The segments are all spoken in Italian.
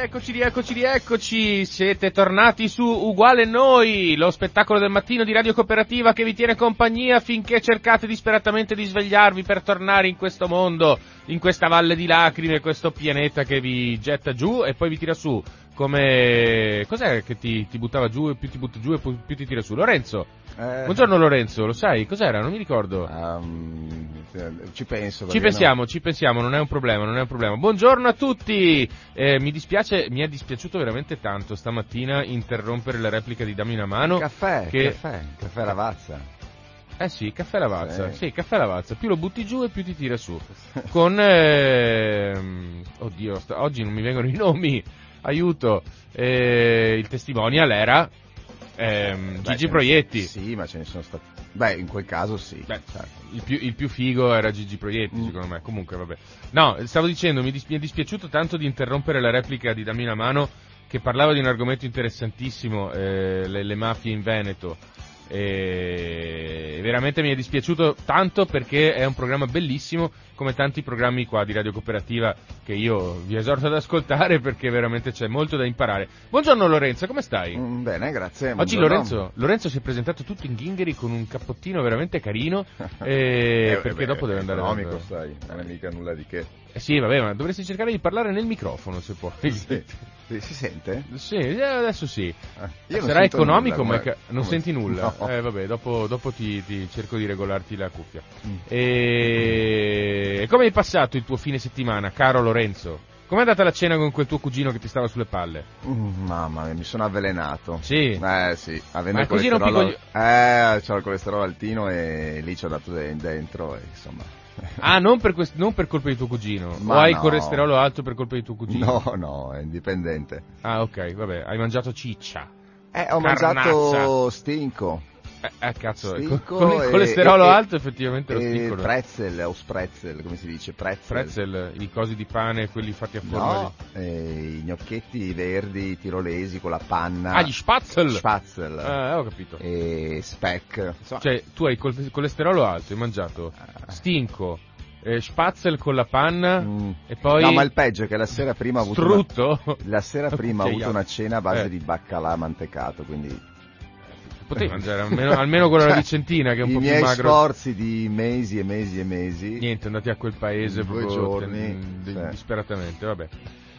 rieccoci, rieccoci, rieccoci. Siete tornati su Uguale Noi, lo spettacolo del mattino di Radio Cooperativa che vi tiene compagnia finché cercate disperatamente di svegliarvi per tornare in questo mondo, in questa valle di lacrime, questo pianeta che vi getta giù e poi vi tira su. Come... Cos'è che ti, ti buttava giù e più ti butta giù e più più ti tira su? Lorenzo. Eh, Buongiorno Lorenzo, lo sai? Cos'era? Non mi ricordo. ehm, ci penso. Ci pensiamo, ci pensiamo, non è un problema, non è un problema. Buongiorno a tutti! Eh, mi dispiace, mi è dispiaciuto veramente tanto stamattina interrompere la replica di Dammi una no. mano. Caffè, che- caffè, caffè Lavazza. Eh sì, caffè lavazza, Sì. sì, caffè lavazza, più lo butti giù e più ti tira su. Con, ehm, oddio, sta- oggi non mi vengono i nomi, aiuto, eh, il testimonial era ehm, Beh, Gigi Proietti. Sì, ma ce ne sono stati. Beh, in quel caso sì. Beh, certo. il, più, il più figo era Gigi Proietti, Mm. secondo me. Comunque, vabbè. No, stavo dicendo, mi, dis- mi è dispiaciuto tanto di interrompere la replica di Dammi una mano che parlava di un argomento interessantissimo, eh, le, le mafie in Veneto. E veramente mi è dispiaciuto tanto perché è un programma bellissimo come tanti programmi qua di Radio Cooperativa che io vi esorto ad ascoltare perché veramente c'è molto da imparare. Buongiorno Lorenzo, come stai? Mm, bene, grazie. Oggi. Lorenzo, Lorenzo si è presentato tutto in ghingheri con un cappottino veramente carino eh, Eh, perché beh, dopo deve andare economico, sai, non è mica nulla di che. Eh sì, vabbè, ma dovresti cercare di parlare nel microfono se puoi. Sì. Si sente? Sì, eh, adesso sì. Ah, Sarà economico, nulla, ma non come- senti nulla. Eh, vabbè, dopo, dopo ti, ti cerco di regolarti la cuffia. Mm. E... come hai passato il tuo fine settimana, caro Lorenzo? Com'è andata la cena con quel tuo cugino che ti stava sulle palle? Mm, mamma mia, mi sono avvelenato. Sì. Eh sì, avendo Ma il colesterolo... Eh, c'ho il colesterolo altino e lì ci ho dato de- dentro e insomma... Ah, non per, quest- non per colpa di tuo cugino. Ma o hai il no. colesterolo alto per colpa di tuo cugino? No, no, è indipendente. Ah, ok, vabbè, hai mangiato ciccia. Eh, ho Carnazza. mangiato stinco. Eh, eh, cazzo, eh, Stinco con il colesterolo e- alto effettivamente lo e stinco. no? pretzel o spretzel, come si dice? Pretzel. Pretzel, i cosi di pane, quelli fatti a forma No, eh, i gnocchetti verdi tirolesi con la panna. di... Ah, gli spatzel! Spatzel. Eh, ho capito. E speck. Insomma, Cioè, tu hai col- colesterolo alto, hai mangiato stinco, eh, spatzel con la panna mm, e poi No, ma il peggio è che la sera prima ho avuto una- strutto. La sera prima ho avuto una cena a base Eh. di baccalà mantecato, quindi Potevi mangiare almeno, almeno quello alla Cioè, vicentina che è un i po' più miei magro. sforzi di mesi e mesi e mesi. Niente, andati a quel paese Due proprio giorni, ten- sì. disperatamente, vabbè.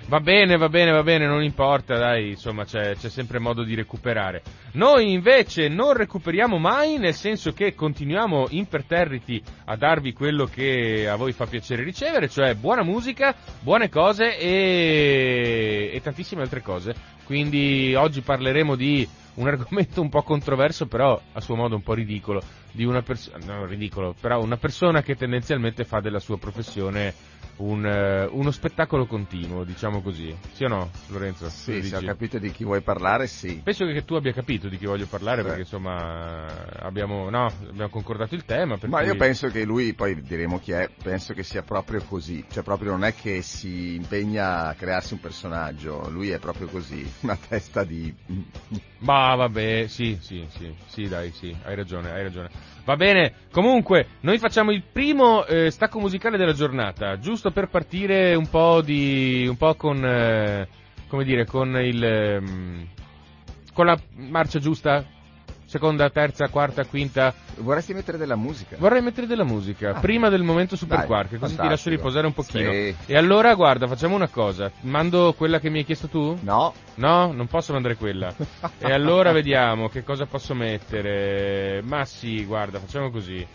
Va bene, va bene, va bene, non importa, dai, insomma c'è, c'è sempre modo di recuperare. Noi invece non recuperiamo mai, nel senso che continuiamo imperterriti a darvi quello che a voi fa piacere ricevere, cioè buona musica, buone cose e, e tantissime altre cose. Quindi oggi parleremo di un argomento un po' controverso, però a suo modo un po' ridicolo, di una persona, no, ridicolo, però una persona che tendenzialmente fa della sua professione un, eh, uno spettacolo continuo, diciamo così. Sì o no, Lorenzo? Sì, se ho capito di chi vuoi parlare, sì. Penso che tu abbia capito di chi voglio parlare Beh. perché insomma abbiamo, no, abbiamo concordato il tema. Ma cui... io penso che lui, poi diremo chi è, penso che sia proprio così. Cioè proprio non è che si impegna a crearsi un personaggio, lui è proprio così, una testa di... Ma vabbè, sì, sì, sì, sì, dai, sì, hai ragione, hai ragione. Va bene, comunque, noi facciamo il primo eh, stacco musicale della giornata, giusto per partire un po' di, un po' con, eh, come dire, con il, ehm, con la marcia giusta, seconda, terza, quarta, quinta. Vorresti mettere della musica? Vorrei mettere della musica, Ah. prima del momento super Dai, quark, così ti lascio fantastico. riposare un pochino. Sì. E allora, guarda, facciamo una cosa, mando quella che mi hai chiesto tu? No, No, non posso mandare quella. E allora vediamo che cosa posso mettere. Ma sì, guarda, facciamo così.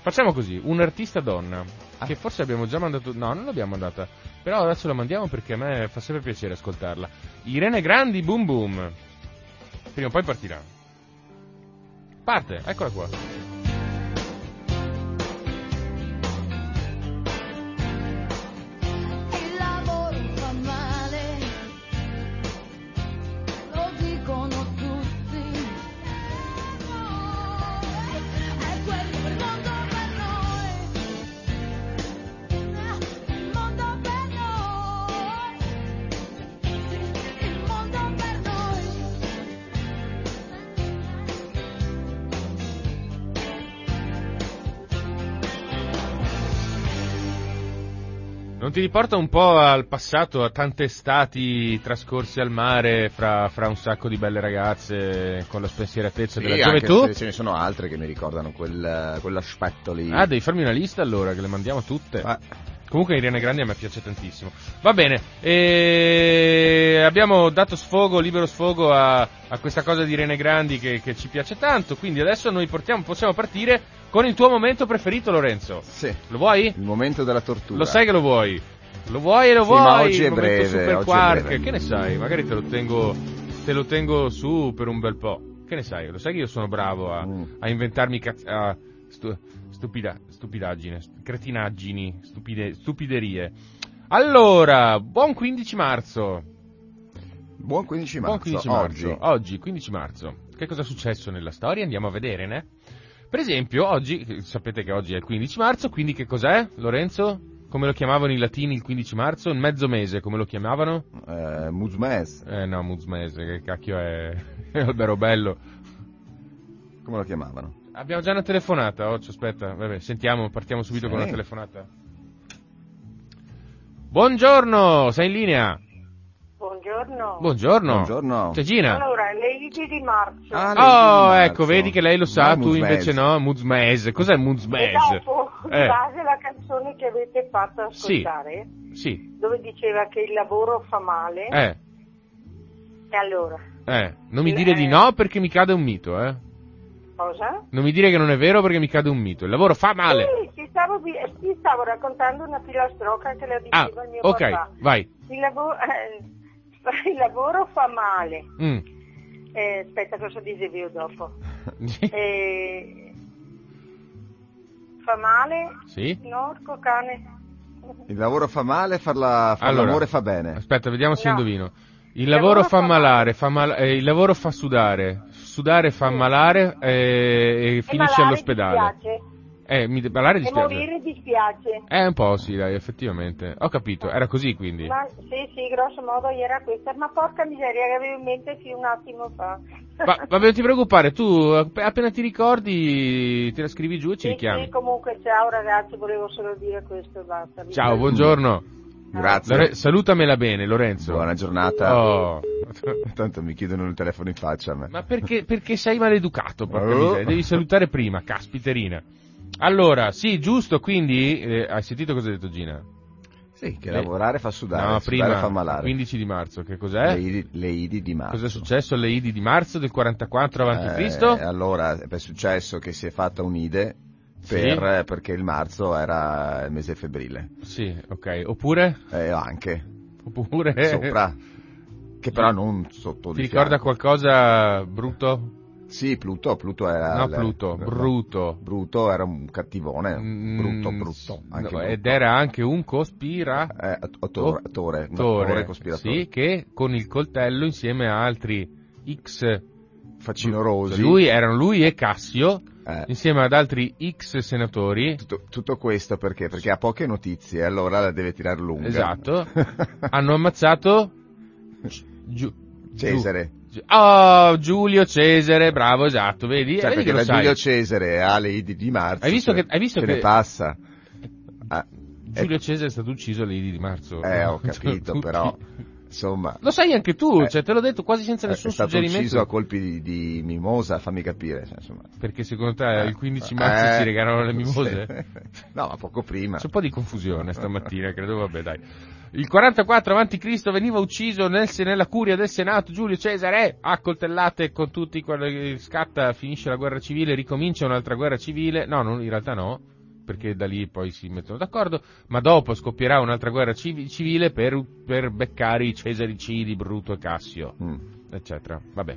Facciamo così, un artista donna, Ah. che forse abbiamo già mandato... No, non l'abbiamo mandata. Però adesso la mandiamo perché a me fa sempre piacere ascoltarla. Irene Grandi, Boom Boom. Prima o poi partirà. Parte, eccola qua. Ti riporta un po' al passato, a tante estati trascorse al mare fra, fra un sacco di belle ragazze con la spensieratezza Sì, della gioventù? ce ne sono altre che mi ricordano quel, quell'aspetto lì. Ah, devi farmi una lista allora, che le mandiamo tutte. Ma- Comunque Irene Grandi a me piace tantissimo. Va bene, e abbiamo dato sfogo, libero sfogo a, a questa cosa di Irene Grandi che, che ci piace tanto, quindi adesso noi portiamo, possiamo partire con il tuo momento preferito Lorenzo. Sì, Lo vuoi? il momento della tortura. Lo sai che lo vuoi? Lo vuoi e lo Sì, vuoi? ma oggi è breve, Super oggi Quark. breve. Che ne sai? Magari te lo tengo, te lo tengo su per un bel po'. Che ne sai? Lo sai che io sono bravo a, Mm. a inventarmi cazz- a stu- stupida- stupidaggine, st- cretinaggini, stupide- stupiderie. Allora, buon 15 marzo. Buon 15 marzo. Buon 15 marzo. Oggi. Oggi, 15 marzo. Che cosa è successo nella storia? Andiamo a vedere, ne? Per esempio, oggi, sapete che oggi è il 15 marzo, quindi che cos'è, Lorenzo? Come lo chiamavano i latini il 15 marzo? Il mezzo mese, come lo chiamavano? Eh, Muzmes, Eh no, Muzmese, che cacchio è? Albero bello. come lo chiamavano? Abbiamo già una telefonata, Occio, aspetta, vabbè, sentiamo, partiamo subito Sì. con una telefonata. Buongiorno, sei in linea? Buongiorno. Buongiorno. Buongiorno. C'è Gina? Allora, le Idi di marzo. Ah, Oh, di ecco, marzo. vedi che lei lo sa, tu invece no, Muzmese. Cos'è e Muzmese? dopo, Eh. base alla canzone che avete fatto Sì. ascoltare, Sì, dove diceva che il lavoro fa male, eh, e allora, eh, non mi Eh. dire di no perché mi cade un mito, eh. Cosa? Non mi dire che non è vero perché mi cade un mito. Il lavoro fa male. Sì, ti stavo, ti stavo raccontando una filastrocca che la Ah, diceva il mio ok, papà. vai. Il, lavo- eh, il lavoro fa male. Mm. Eh, aspetta, cosa dicevi io dopo? Eh, fa male? sì? Norco, cane? Il lavoro fa male, far la- far Allora. l'amore fa bene. Aspetta, vediamo se No. indovino. Il Il lavoro, lavoro fa fa malare, fa mal- eh, il lavoro fa sudare, sudare fa malare eh, e finisce all'ospedale. dispiace. Eh, mi, malare E dispiace. morire dispiace. Eh, un po' sì, dai, effettivamente. Ho capito, era così quindi. Ma sì, sì, grosso modo era questa. Ma porca miseria che avevo in mente fino un attimo fa. Va- vabbè, non ti preoccupare, tu app- appena ti ricordi te la scrivi giù e ci Sì, richiami. sì, comunque ciao ragazzi, volevo solo dire questo e basta. Ciao, buongiorno. Grazie. Lore- salutamela bene, Lorenzo. Buona giornata. Oh. Tanto mi chiudono il telefono in faccia a me. Ma perché, perché sei maleducato, porca Oh. miseria. Devi salutare prima, caspiterina. Allora, sì, giusto, quindi, eh, hai sentito cosa ha detto Gina? Sì, che Le- lavorare fa sudare, no, sudare prima, fa malare. 15 di marzo, che Le cos'è? idi, le idi di marzo. Cosa è successo alle Idi di marzo del 44 Eh, a.C.? allora è successo che si è fatta un'ide Sì. per, perché il marzo era il mese febbrile. Sì, ok. Oppure? E anche Oppure? sopra, che però non sotto Ti ricorda qualcosa brutto? Sì, Pluto, Pluto era... No, Pluto, no, Bruto. Bruto era un cattivone, Mm, brutto, brutto. No, brutto. Ed era anche un cospira... Eh, attore, attore, un attore, attore cospiratore. sì, che con il coltello insieme a altri X Faccino Rosi. lui erano lui e Cassio Eh, insieme ad altri X senatori tutto, tutto questo perché? Perché ha poche notizie, allora la deve tirare lunga. esatto hanno ammazzato Giu- Cesare. Giu- oh Giulio Cesare bravo esatto vedi, Cioè, vedi che perché da Giulio Cesare alle Idi di marzo. Hai visto cioè, che- hai visto che- ne passa. Ah, Giulio Cesare è stato ucciso alle Idi di marzo eh, ho capito, Tutti- però, insomma, lo sai anche tu Eh. cioè te l'ho detto quasi senza è nessun stato suggerimento ucciso a colpi di, di mimosa, fammi capire. cioè, Insomma. perché secondo te il 15 marzo Eh, si regalano le mimose? sì. No, ma poco prima. C'è un po' di confusione stamattina, credo, vabbè dai. Il 44 a.C. veniva ucciso nel, nella curia del Senato Giulio Cesare a coltellate con tutti quelli scatta, finisce la guerra civile, ricomincia un'altra guerra civile. No, non- in realtà no, perché da lì poi si mettono d'accordo, ma dopo scoppierà un'altra guerra civi- civile per, per beccare i cesaricidi Bruto e Cassio, Mm. eccetera. Vabbè.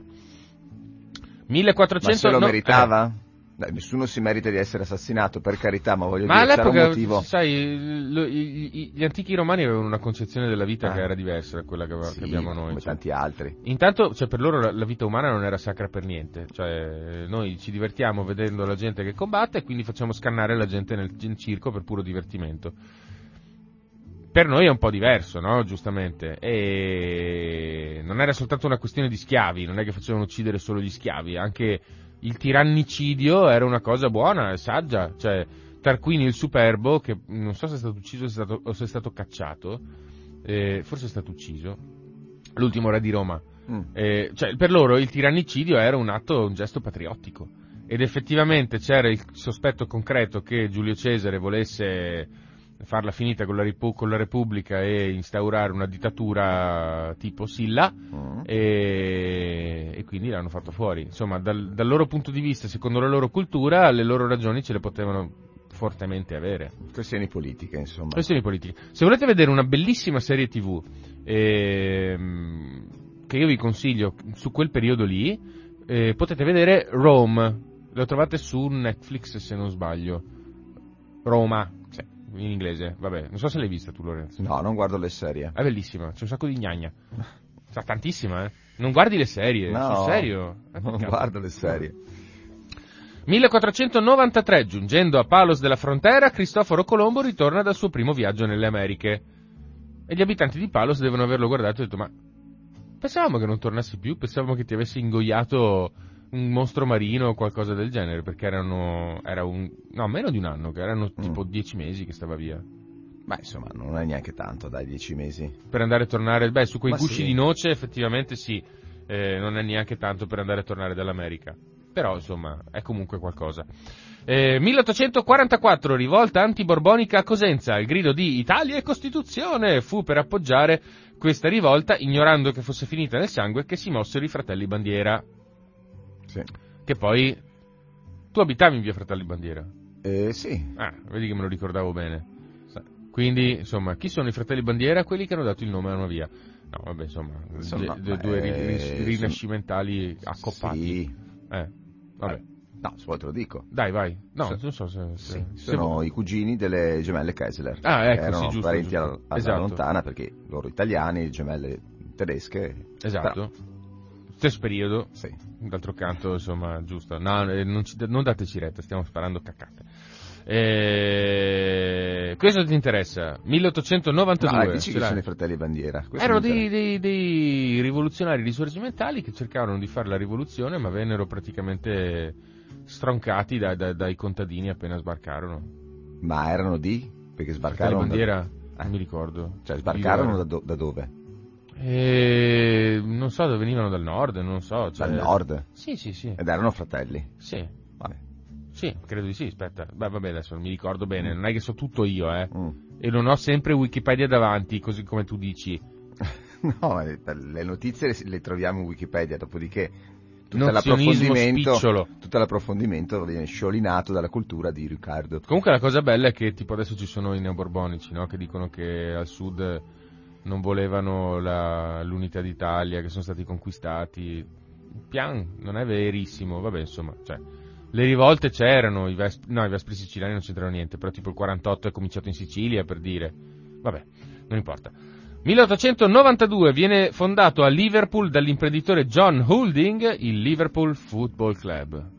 1400 Ma se lo no, meritava? eh. Dai, nessuno si merita di essere assassinato, per carità, ma voglio Ma dire, sarà un motivo... sai, lo- i- i- gli antichi romani avevano una concezione della vita Ah. che era diversa da quella che, aveva- che Sì, abbiamo noi. come cioè. tanti altri. Intanto, cioè, per loro la, la vita umana non era sacra per niente. Cioè, noi ci divertiamo vedendo la gente che combatte e quindi facciamo scannare la gente nel, in circo per puro divertimento. Per noi è un po' diverso, no? Giustamente. E non era soltanto una questione di schiavi, non è che facevano uccidere solo gli schiavi, anche il tirannicidio era una cosa buona e saggia. Cioè, Tarquini il Superbo, che non so se è stato ucciso o se è stato, cacciato, eh, forse è stato ucciso, l'ultimo re di Roma. Mm. Eh, cioè, per loro il tirannicidio era un atto, un gesto patriottico. Ed effettivamente c'era il sospetto concreto che Giulio Cesare volesse farla finita con la, Ripu- con la Repubblica e instaurare una dittatura tipo Silla Mm. e, e quindi l'hanno fatto fuori. Insomma, dal, dal loro punto di vista, secondo la loro cultura, le loro ragioni ce le potevano fortemente avere. Questioni politiche, insomma. Questioni politiche. Se volete vedere una bellissima serie tv ehm, che io vi consiglio su quel periodo lì, eh, potete vedere Rome. Lo trovate su Netflix se non sbaglio. Roma, sì, in inglese. Vabbè, non so se l'hai vista tu Lorenzo. No, non guardo le serie. È bellissima, c'è un sacco di gnagna. Sa tantissima, eh. Non guardi le serie, No, sul serio. Eh, Non peccato. guardo le serie. 1493, giungendo a Palos della Frontera, Cristoforo Colombo ritorna dal suo primo viaggio nelle Americhe. E gli abitanti di Palos devono averlo guardato e detto, ma pensavamo che non tornassi più, pensavamo che ti avessi ingoiato un mostro marino o qualcosa del genere, perché erano, era un, no, meno di un anno, che erano tipo dieci mesi che stava via. Ma insomma, non è neanche tanto, dai, dieci mesi. Per andare e tornare, beh, su quei Ma gusci sì. di noce effettivamente sì, eh, non è neanche tanto per andare e tornare dall'America. Però, insomma, è comunque qualcosa. Eh, 1844, rivolta antiborbonica a Cosenza. Il grido di Italia e Costituzione fu per appoggiare questa rivolta, ignorando che fosse finita nel sangue, che si mossero i fratelli Bandiera. Sì. Che poi... Tu abitavi in via Fratelli Bandiera? Eh, sì. Ah, vedi che me lo ricordavo bene. Quindi, insomma, chi sono i fratelli Bandiera? Quelli che hanno dato il nome a una via. No, vabbè, insomma, Sono- de- de- ma, due eh, ris- sono- rinascimentali accoppati. Sì. Eh, vabbè. No, se vuoi te lo dico. Dai, vai. No, Sì. non so se... se- Sì, se sono vuoi. i cugini delle gemelle Kessler. Ah, ecco, erano sì, giusto, parenti giusto. alla, alla Esatto. lontana perché loro italiani, gemelle tedesche. Esatto. Stesso periodo. Sì. D'altro canto, insomma, giusto. No, eh, non, ci- non dateci retta, stiamo sparando caccate. Eh, questo ti interessa? 1892. No, dici che sono i fratelli Bandiera. Questo Erano dei, dei- dei rivoluzionari risorgimentali che cercavano di fare la rivoluzione, ma vennero praticamente stroncati da- da- dai contadini appena sbarcarono. Ma erano di? Perché Fratelli sbarcarono da, bandiera, Eh. non mi ricordo. cioè, sbarcarono da, do- da dove? Eh, non so dove venivano dal nord, non so. cioè- Dal nord. Sì, sì, sì. Ed erano fratelli. Sì, Vabbè. sì, credo di sì, aspetta. Beh, vabbè, adesso non mi ricordo bene, non è che so tutto io, eh. Mm. E non ho sempre Wikipedia davanti, così come tu dici. No, le, notizie le, troviamo in Wikipedia, dopodiché tutto l'approfondimento, tutto l'approfondimento viene sciolinato dalla cultura di Riccardo. Comunque la cosa bella è che tipo adesso ci sono i neoborbonici, no? Che dicono che al sud non volevano la- l'unità d'Italia, che sono stati conquistati. Pian, non è verissimo, vabbè insomma, cioè, le rivolte c'erano, i Vespri, no i Vespri siciliani non c'entrano niente, però tipo il 48 è cominciato in Sicilia per dire, vabbè, non importa. 1892 viene fondato a Liverpool dall'imprenditore John Houlding il Liverpool Football Club.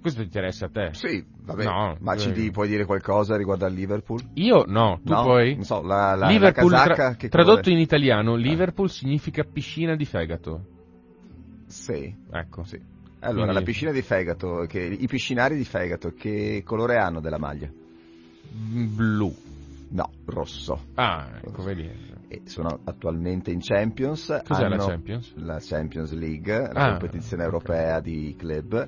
Questo interessa a te? Sì, vabbè, No, ma ci eh. di- puoi dire qualcosa riguardo al Liverpool? Io no, tu no? puoi? Non so, la, la, Liverpool, la tra- tradotto colore- in italiano, Liverpool significa piscina di fegato. Sì, Ecco. sì. Allora, Quindi- la piscina di fegato, che, i piscinari di fegato, che colore hanno della maglia? Blu. No, rosso. Ah, ecco, vedi. E sono attualmente in Champions. Cos'è la Champions? La Champions League, la Ah, competizione ok. europea di club.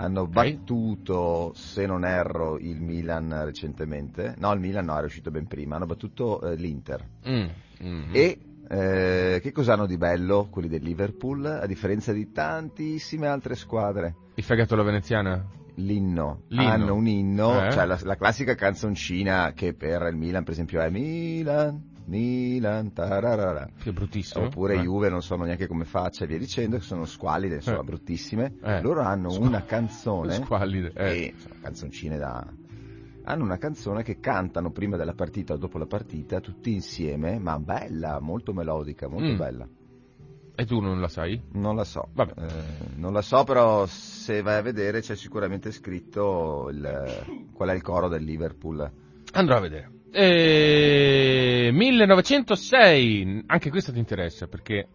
Hanno battuto, se non erro, il Milan recentemente. No, il Milan no, è riuscito ben prima. Hanno battuto eh, l'Inter. Mm, mm. E eh, che cosa hanno di bello quelli del Liverpool, a differenza di tantissime altre squadre? Il fegato alla veneziana? L'inno. L'inno. Hanno un inno, Eh? cioè la, la classica canzoncina che per il Milan, per esempio, è Milan, Milan, tararara. Che bruttissimo. Oppure Eh. Juve non so neanche come faccia e via dicendo, che sono squallide, insomma, Eh. bruttissime. Eh. Loro hanno Squa- una canzone, Squallide. eh. insomma, canzoncine da... Hanno una canzone che cantano prima della partita o dopo la partita, tutti insieme, ma bella, molto melodica, molto Mm. bella. E tu non la sai? Non la so, Vabbè. Eh, non la so, però se vai a vedere c'è sicuramente scritto il- qual è il coro del Liverpool. Andrò a vedere. Eh, 1906, anche questo ti interessa perché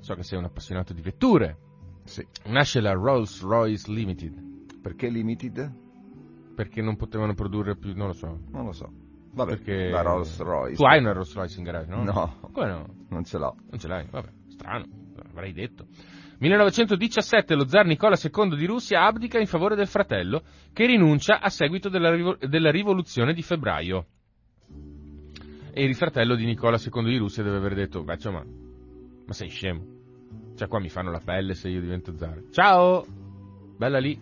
so che sei un appassionato di vetture. Sì. Nasce la Rolls Royce Limited Perché Limited? perché non potevano produrre più, non lo so. Non lo so. Vabbè, Perché la Rolls Royce. Tu hai una Rolls Royce in garage, no? No. Come no? Non ce l'ho. Non ce l'hai? Vabbè, strano, avrei detto. 1917 lo zar Nicola II di Russia abdica in favore del fratello che rinuncia a seguito della, rivo- della rivoluzione di febbraio. E il fratello di Nicola II di Russia deve aver detto, beh, cioè, ma, ma sei scemo. Cioè qua mi fanno la pelle se io divento zar. Ciao! Bella lì.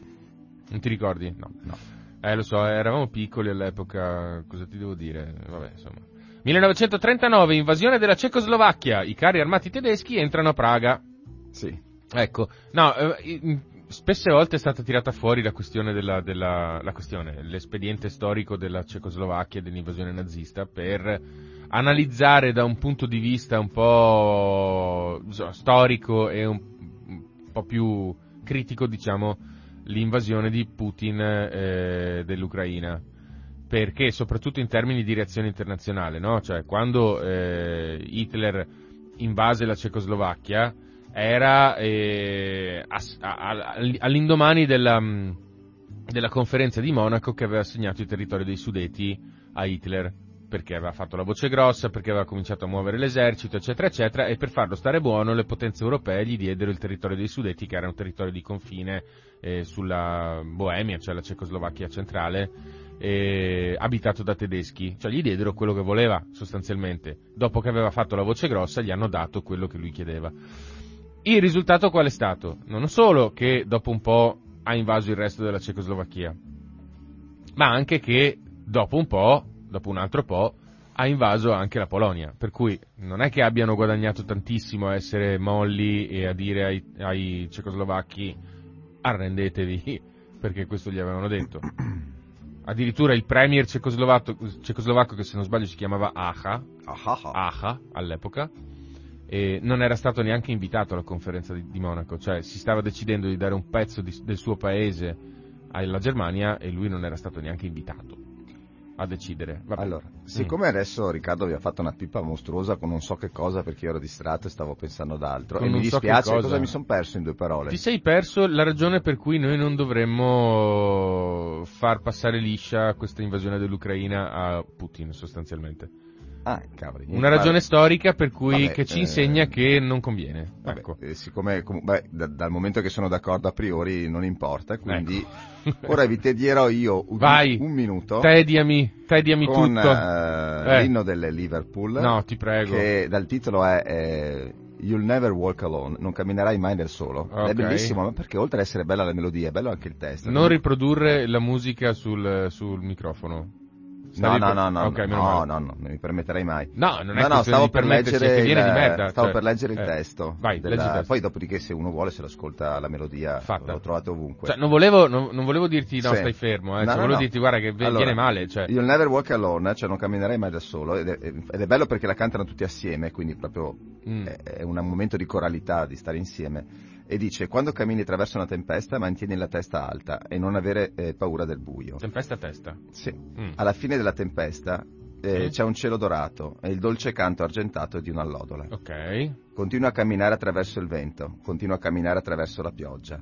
Non ti ricordi? No. No. Eh, lo so, eravamo piccoli all'epoca, cosa ti devo dire? Vabbè, insomma. 1939, invasione della Cecoslovacchia. I carri armati tedeschi entrano a Praga. Sì. Ecco, no, eh, spesse volte è stata tirata fuori la questione della, della- la questione, l'espediente storico della Cecoslovacchia e dell'invasione nazista per analizzare da un punto di vista un po' storico e un, un po' più critico, diciamo, l'invasione di Putin eh, dell'Ucraina. Perché, soprattutto in termini di reazione internazionale, no? Cioè, quando eh, Hitler invase la Cecoslovacchia, era eh, a- a- all'indomani della, mh, della conferenza di Monaco che aveva assegnato i territori dei Sudeti a Hitler perché aveva fatto la voce grossa, perché aveva cominciato a muovere l'esercito, eccetera, eccetera, e per farlo stare buono le potenze europee gli diedero il territorio dei Sudeti, che era un territorio di confine eh, sulla Boemia, cioè la Cecoslovacchia centrale, eh, abitato da tedeschi, cioè gli diedero quello che voleva sostanzialmente. Dopo che aveva fatto la voce grossa gli hanno dato quello che lui chiedeva. Il risultato qual è stato? Non solo che dopo un po' ha invaso il resto della Cecoslovacchia, ma anche che dopo un po', dopo un altro po', ha invaso anche la Polonia. Per cui non è che abbiano guadagnato tantissimo a essere molli e a dire ai, ai cecoslovacchi arrendetevi, perché questo gli avevano detto. Addirittura il premier cecoslovacco, che se non sbaglio si chiamava Acha, Ah, ah, ah. Acha all'epoca, e non era stato neanche invitato alla conferenza di, di Monaco, cioè si stava decidendo di dare un pezzo di- del suo paese alla Germania e lui non era stato neanche invitato a decidere. Vabbè. Allora, siccome adesso Riccardo vi ha fatto una pippa mostruosa con non so che cosa perché io ero distratto e stavo pensando ad altro Con e mi non so dispiace, cosa? cosa mi sono perso in due parole? Ti sei perso la ragione per cui noi non dovremmo far passare liscia questa invasione dell'Ucraina a Putin sostanzialmente. Ah, cavoli. Una ragione storica per cui Vabbè, che ci eh, insegna che non conviene. Vabbè, Ecco. eh, siccome com- beh, da- dal momento che sono d'accordo a priori non importa, quindi Ecco. ora vi tedierò io un, Vai. un minuto Tediami, tediami con tutto. eh, Eh. l'inno del Liverpool No, ti prego. che dal titolo è eh, You'll Never Walk Alone, non camminerai mai nel solo. Ok. È bellissimo, perché oltre ad essere bella la melodia, è bello anche il testo. Non riprodurre la musica sul, sul microfono. No, Stavi no, per- no, no, Ok, meno no, no, no, non mi permetterei mai. No, non è no, no, stavo per leggere, il, merda. stavo cioè, per leggere il eh. testo. Vai, della-. Poi dopodiché se uno vuole se lo ascolta la melodia, Fatta. lo trovate ovunque. Cioè, non volevo, non, non volevo dirti no, Sì. stai fermo, eh. No, cioè, no, volevo no. dirti guarda che Allora, viene male. Cioè. You'll Never Walk Alone, cioè non camminerai mai da solo, ed è, ed è bello perché la cantano tutti assieme, quindi proprio Mm. è, è un momento di coralità, di stare insieme. E dice, quando cammini attraverso una tempesta, mantieni la testa alta e non avere eh, paura del buio. Tempesta a testa. Sì. Mm. Alla fine della tempesta eh, Sì. c'è un cielo dorato e il dolce canto argentato di un'allodola. Ok. Continua a camminare attraverso il vento, continua a camminare attraverso la pioggia.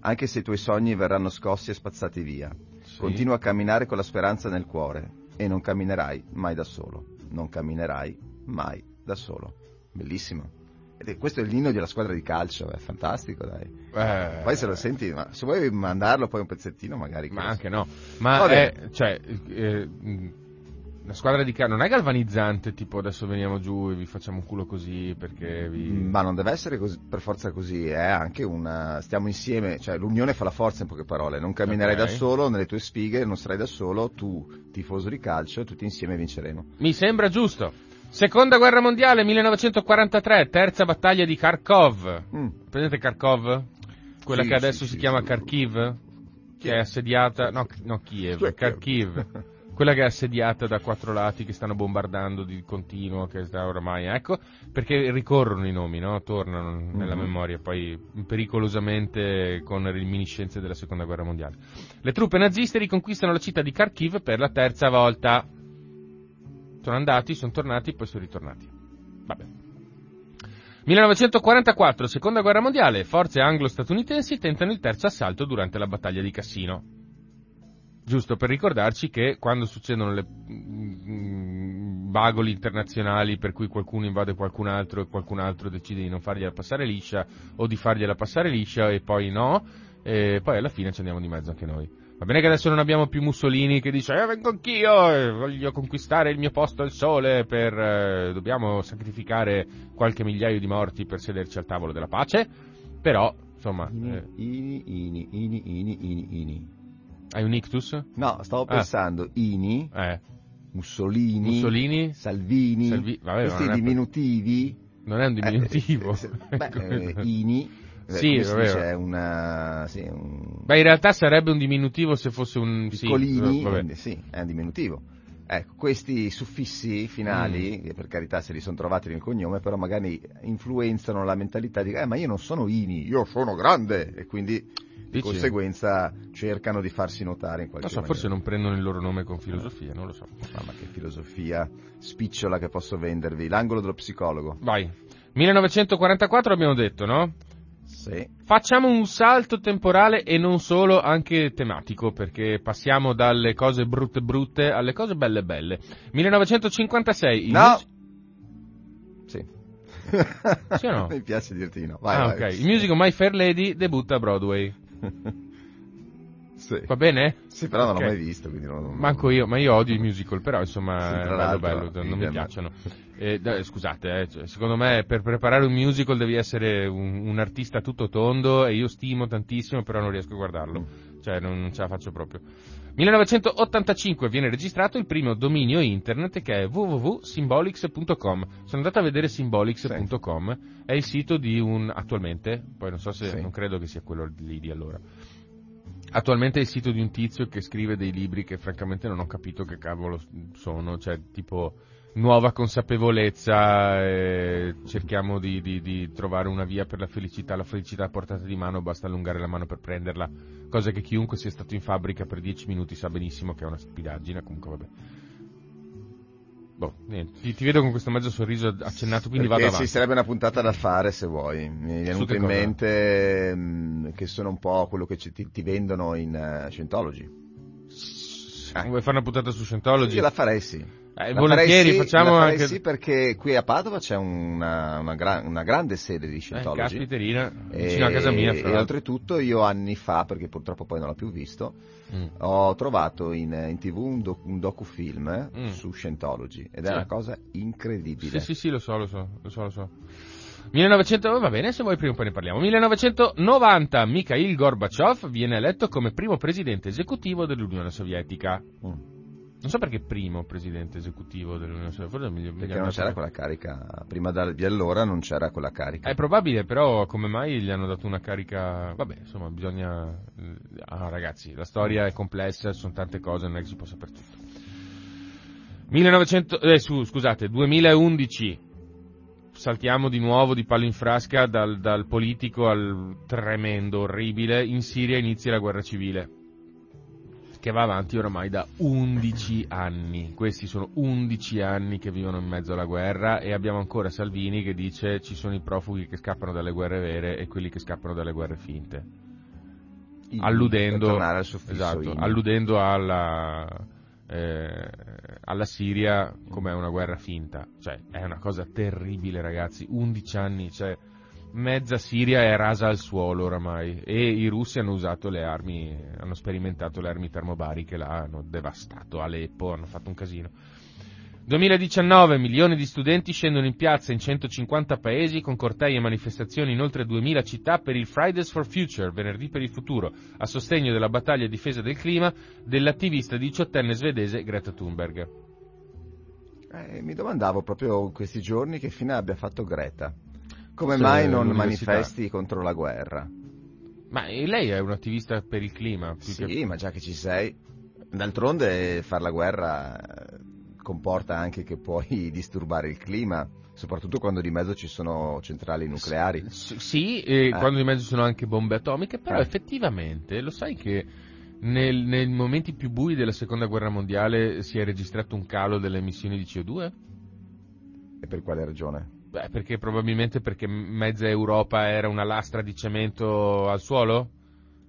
Anche se i tuoi sogni verranno scossi e spazzati via, Sì. continua a camminare con la speranza nel cuore e non camminerai mai da solo. Non camminerai mai da solo. Bellissimo. È, questo è l'inno della squadra di calcio, è fantastico, dai. Eh, Poi se lo senti, ma se vuoi mandarlo poi un pezzettino magari. Ma che- anche no. Ma è, cioè, eh, mh, la squadra di calcio non è galvanizzante, tipo adesso veniamo giù e vi facciamo un culo così perché vi... Ma non deve essere così- per forza così, è anche una. Stiamo insieme, cioè l'unione fa la forza in poche parole. Non camminerai Ok. da solo nelle tue sfighe, non sarai da solo, tu, tifoso di calcio, tutti insieme vinceremo. Mi sembra giusto. Seconda guerra mondiale, 1943, terza battaglia di Kharkov. Mm. Prendete Kharkov? Quella Sì, che adesso sì, si sì, chiama. Kharkiv? Che è assediata, no, no Kiev. Kharkiv. Quella che è assediata da quattro lati che stanno bombardando di continuo, che sta oramai, ecco, perché ricorrono i nomi, no? Tornano nella Mhm. memoria, poi pericolosamente con le reminiscenze della seconda guerra mondiale. Le truppe naziste riconquistano la città di Kharkiv per la terza volta. Sono andati, sono tornati, poi sono ritornati. Vabbè. 1944, seconda guerra mondiale, forze anglo-statunitensi tentano il terzo assalto durante la battaglia di Cassino. Giusto per ricordarci che quando succedono le mm, bagoli internazionali per cui qualcuno invade qualcun altro e qualcun altro decide di non fargliela passare liscia o di fargliela passare liscia e poi no, e poi alla fine ci andiamo di mezzo anche noi. Va bene che adesso non abbiamo più Mussolini che dice eh, vengo anch'io e voglio conquistare il mio posto al sole per... eh, dobbiamo sacrificare qualche migliaio di morti per sederci al tavolo della pace, però insomma... Ini, eh, ini, ini, ini, ini, ini, hai un ictus? No, stavo Ah. pensando Ini, Eh, Mussolini, Mussolini? Salvini, Salvi- vabbè, questi non è diminutivi. non è un diminutivo. Eh, se- beh, eh, Ini, eh, Sì, vabbè. dice, è una, sì, un Beh, in realtà sarebbe un diminutivo se fosse un... sì, piccolini, vabbè. quindi sì, è un diminutivo. Ecco, questi suffissi finali, Mm. che per carità se li sono trovati nel cognome, però magari influenzano la mentalità di, eh, ma io non sono Ini, io sono grande, e quindi di conseguenza cercano di farsi notare in qualche Non so, maniera. forse non prendono il loro nome con filosofia, non lo so. Mamma che filosofia spicciola che posso vendervi. L'angolo dello psicologo. Vai. 1944 abbiamo detto, no? Sì. Facciamo un salto temporale e non solo, anche tematico, perché passiamo dalle cose brutte brutte alle cose belle belle. 1956. il No! mus- Sì. Sì o no? Mi piace dirti di no. Vai, ah, vai. ok. Il musical My Fair Lady debutta a Broadway. sì. Va bene? Sì, però non Ok. l'ho mai visto, quindi non... Manco io, ma io odio i musical, però insomma Sì, bello bello, non mi piacciono. Eh, scusate, eh, cioè, secondo me per preparare un musical devi essere un, un artista tutto tondo e io stimo tantissimo, però non riesco a guardarlo, cioè non, non ce la faccio proprio. 1985 viene registrato il primo dominio internet che è www.symbolics.com. Sono andato a vedere symbolics.com, è il sito di un attualmente, poi non so se Sì. non credo che sia quello lì di allora. Attualmente è il sito di un tizio che scrive dei libri che francamente non ho capito che cavolo sono, cioè tipo nuova consapevolezza, eh, cerchiamo di, di- di trovare una via per la felicità, la felicità a portata di mano, basta allungare la mano per prenderla, cosa che chiunque sia stato in fabbrica per dieci minuti sa benissimo che è una stupidaggine, comunque vabbè. Boh, ti, ti vedo con questo mezzo sorriso accennato, quindi Perché vado sì, avanti. sarebbe una puntata da fare se vuoi. Mi è venuto in cosa? mente mh, che sono un po' quello che ci- ti, ti vendono in eh, Scientology. Vuoi fare una puntata su Scientology? Io la farei sì. Eh, La volentieri, farei sì, facciamo la farei anche... sì perché qui a Padova c'è una, una gra- una grande sede di Eh, Scientology. caspiterina, E- vicino a casa mia, E l'altro. oltretutto io anni fa, perché purtroppo poi non l'ho più visto, Mm. ho trovato in, in tv un, doc- un docufilm eh, Mm. su Scientology ed è Sì. una cosa incredibile. Sì, sì, sì, lo so, lo so, lo so, lo so. 1900, oh, va bene, se vuoi prima o poi ne parliamo. 1990, Mikhail Gorbachev viene eletto come primo presidente esecutivo dell'Unione Sovietica. Mm. Non so perché primo presidente esecutivo dell'Unione Sovietica, forse mi Perché non c'era quella carica, prima da- di allora non c'era quella carica. È probabile, però come mai gli hanno dato una carica... Vabbè, insomma, bisogna... Ah, ragazzi, la storia è complessa, ci sono tante cose, non è che si può sapere tutto. 1900... Eh, su, scusate, 2011. Saltiamo di nuovo di palo in frasca dal, dal politico al tremendo, orribile. In Siria inizia la guerra civile. Che va avanti oramai da 11 anni. Questi sono 11 anni che vivono in mezzo alla guerra e abbiamo ancora Salvini che dice ci sono i profughi che scappano dalle guerre vere e quelli che scappano dalle guerre finte. Ini, alludendo, al esatto, alludendo alla, eh, alla Siria come una guerra finta. Cioè, è una cosa terribile, ragazzi. 11 anni, cioè, mezza Siria è rasa al suolo oramai. E i russi hanno usato le armi, hanno sperimentato le armi termobariche là, hanno devastato Aleppo, hanno fatto un casino. 2019, milioni di studenti scendono in piazza in 150 paesi con cortei e manifestazioni in oltre 2000 città per il Fridays for Future, venerdì per il futuro, a sostegno della battaglia a difesa del clima dell'attivista diciottenne svedese Greta Thunberg. Eh, mi domandavo proprio in questi giorni che fine abbia fatto Greta. Come mai non l'università. manifesti contro la guerra? Ma eh, lei è un attivista per il clima. più Sì, che- ma già che ci sei. D'altronde fare la guerra eh, comporta anche che puoi disturbare il clima, soprattutto quando di mezzo ci sono centrali nucleari. S- Sì, eh, Eh. quando di mezzo ci sono anche bombe atomiche, però Eh. effettivamente lo sai che nel- nei momenti più bui della seconda guerra mondiale si è registrato un calo delle emissioni di CO2? E per quale ragione? Beh, perché probabilmente perché mezza Europa era una lastra di cemento al suolo?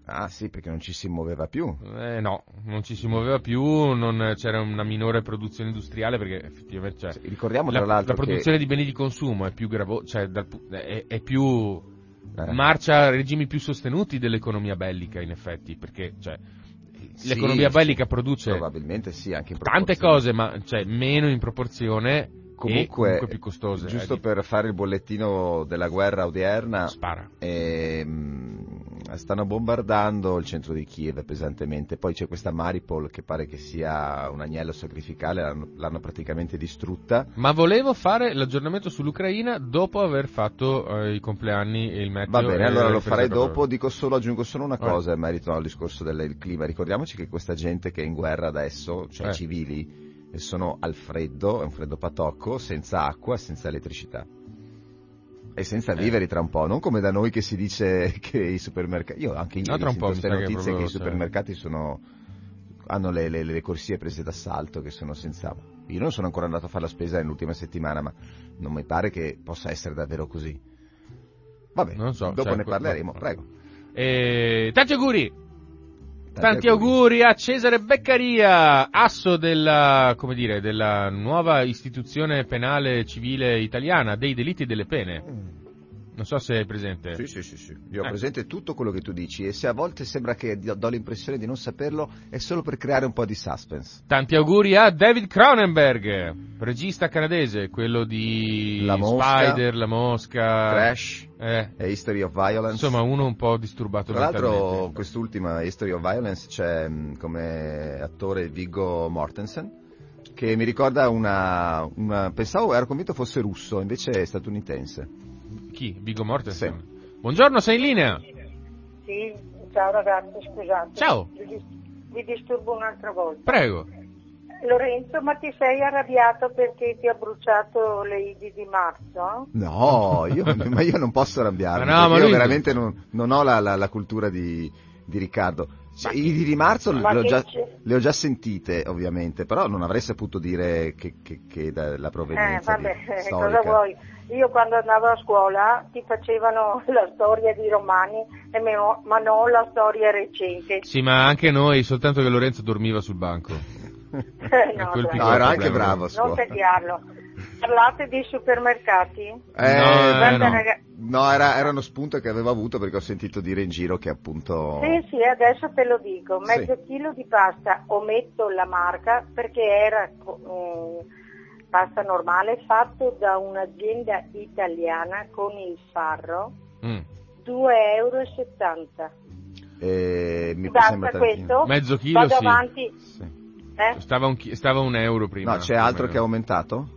Ah sì, perché non ci si muoveva più. Eh, no, non ci si muoveva più, non c'era una minore produzione industriale perché effettivamente cioè, Sì, Ricordiamo la, tra l'altro la produzione di beni di consumo è più gravo- cioè dal è, è più che... eh, marcia a regimi più sostenuti dell'economia bellica in effetti, perché cioè, l'economia sì, bellica produce probabilmente sì, anche in tante cose, ma cioè, meno in proporzione Comunque, comunque più costose. giusto eh, per fare il bollettino della guerra odierna, spara. ehm, stanno bombardando il centro di Kiev pesantemente. Poi c'è questa Maripol che pare che sia un agnello sacrificale, l'hanno, l'hanno praticamente distrutta. Ma volevo fare l'aggiornamento sull'Ucraina dopo aver fatto eh, i compleanni e il meteo. Va bene, allora lo farei dopo. Dico solo, aggiungo solo una Eh. cosa in merito al discorso del clima. Ricordiamoci che questa gente che è in guerra adesso, cioè Eh. i civili, e sono al freddo, è un freddo patocco, senza acqua, senza elettricità. E senza Eh. viveri tra un po', non come da noi che si dice che i supermercati. Io anche ieri No, tra un sento po' mi queste che notizie che, i cioè- supermercati sono hanno le, le- le corsie prese d'assalto che sono senza. Io non sono ancora andato a fare la spesa nell'ultima settimana, ma non mi pare che possa essere davvero così. Vabbè, so, dopo cioè, ne parleremo, no. prego. E... Tanti auguri! Tanti auguri a Cesare Beccaria, asso della, come dire, della nuova istituzione penale civile italiana, dei delitti e delle pene. Non so se è presente. Sì, sì, sì, sì. Io ho Eh. presente tutto quello che tu dici e se a volte sembra che do l'impressione di non saperlo è solo per creare un po' di suspense. Tanti auguri a David Cronenberg, regista canadese, quello di La Mosca, Spider, La Mosca, Crash eh, e History of Violence. insomma uno un po' disturbato Tra l'altro quest'ultima History of Violence c'è mh, come attore Viggo Mortensen che mi ricorda una, una- pensavo ero convinto fosse russo invece è statunitense Chi? Vigo Mortensen? Buongiorno, sei in linea? Sì, ciao ragazzi, scusate. Ciao. Vi, dis- vi disturbo un'altra volta. Prego. Lorenzo, ma ti sei arrabbiato perché ti ha bruciato le idi di marzo? no io, ma io non posso arrabbiarmi Ma no, ma io lui- veramente non, non ho la, la- la cultura di, di Riccardo Cioè, i di Marzo ho, già, le ho già sentite ovviamente però non avrei saputo dire che, che, che la Eh, provenienza vabbè, di- eh, storica cosa vuoi? Io quando andavo a scuola ti facevano la storia di Romani, e me- ma non la storia recente. Sì, ma anche noi, soltanto che Lorenzo dormiva sul banco. Eh, no, no ero anche bravo a non scuola tagliarlo. Parlate di supermercati? Eh, No, Guarda, no. raga- No, era, era uno spunto che avevo avuto perché ho sentito dire in giro che appunto... Sì, sì, adesso te lo dico. Sì. Mezzo chilo di pasta, ometto la marca perché era mm, pasta normale fatto da un'azienda italiana con il farro, Mm. 2,70 euro. eh, mi Basta questo? Mezzo chilo, Vado sì. avanti. Sì. Eh? Stava un, stava un euro prima. No, c'è altro meno. che è aumentato?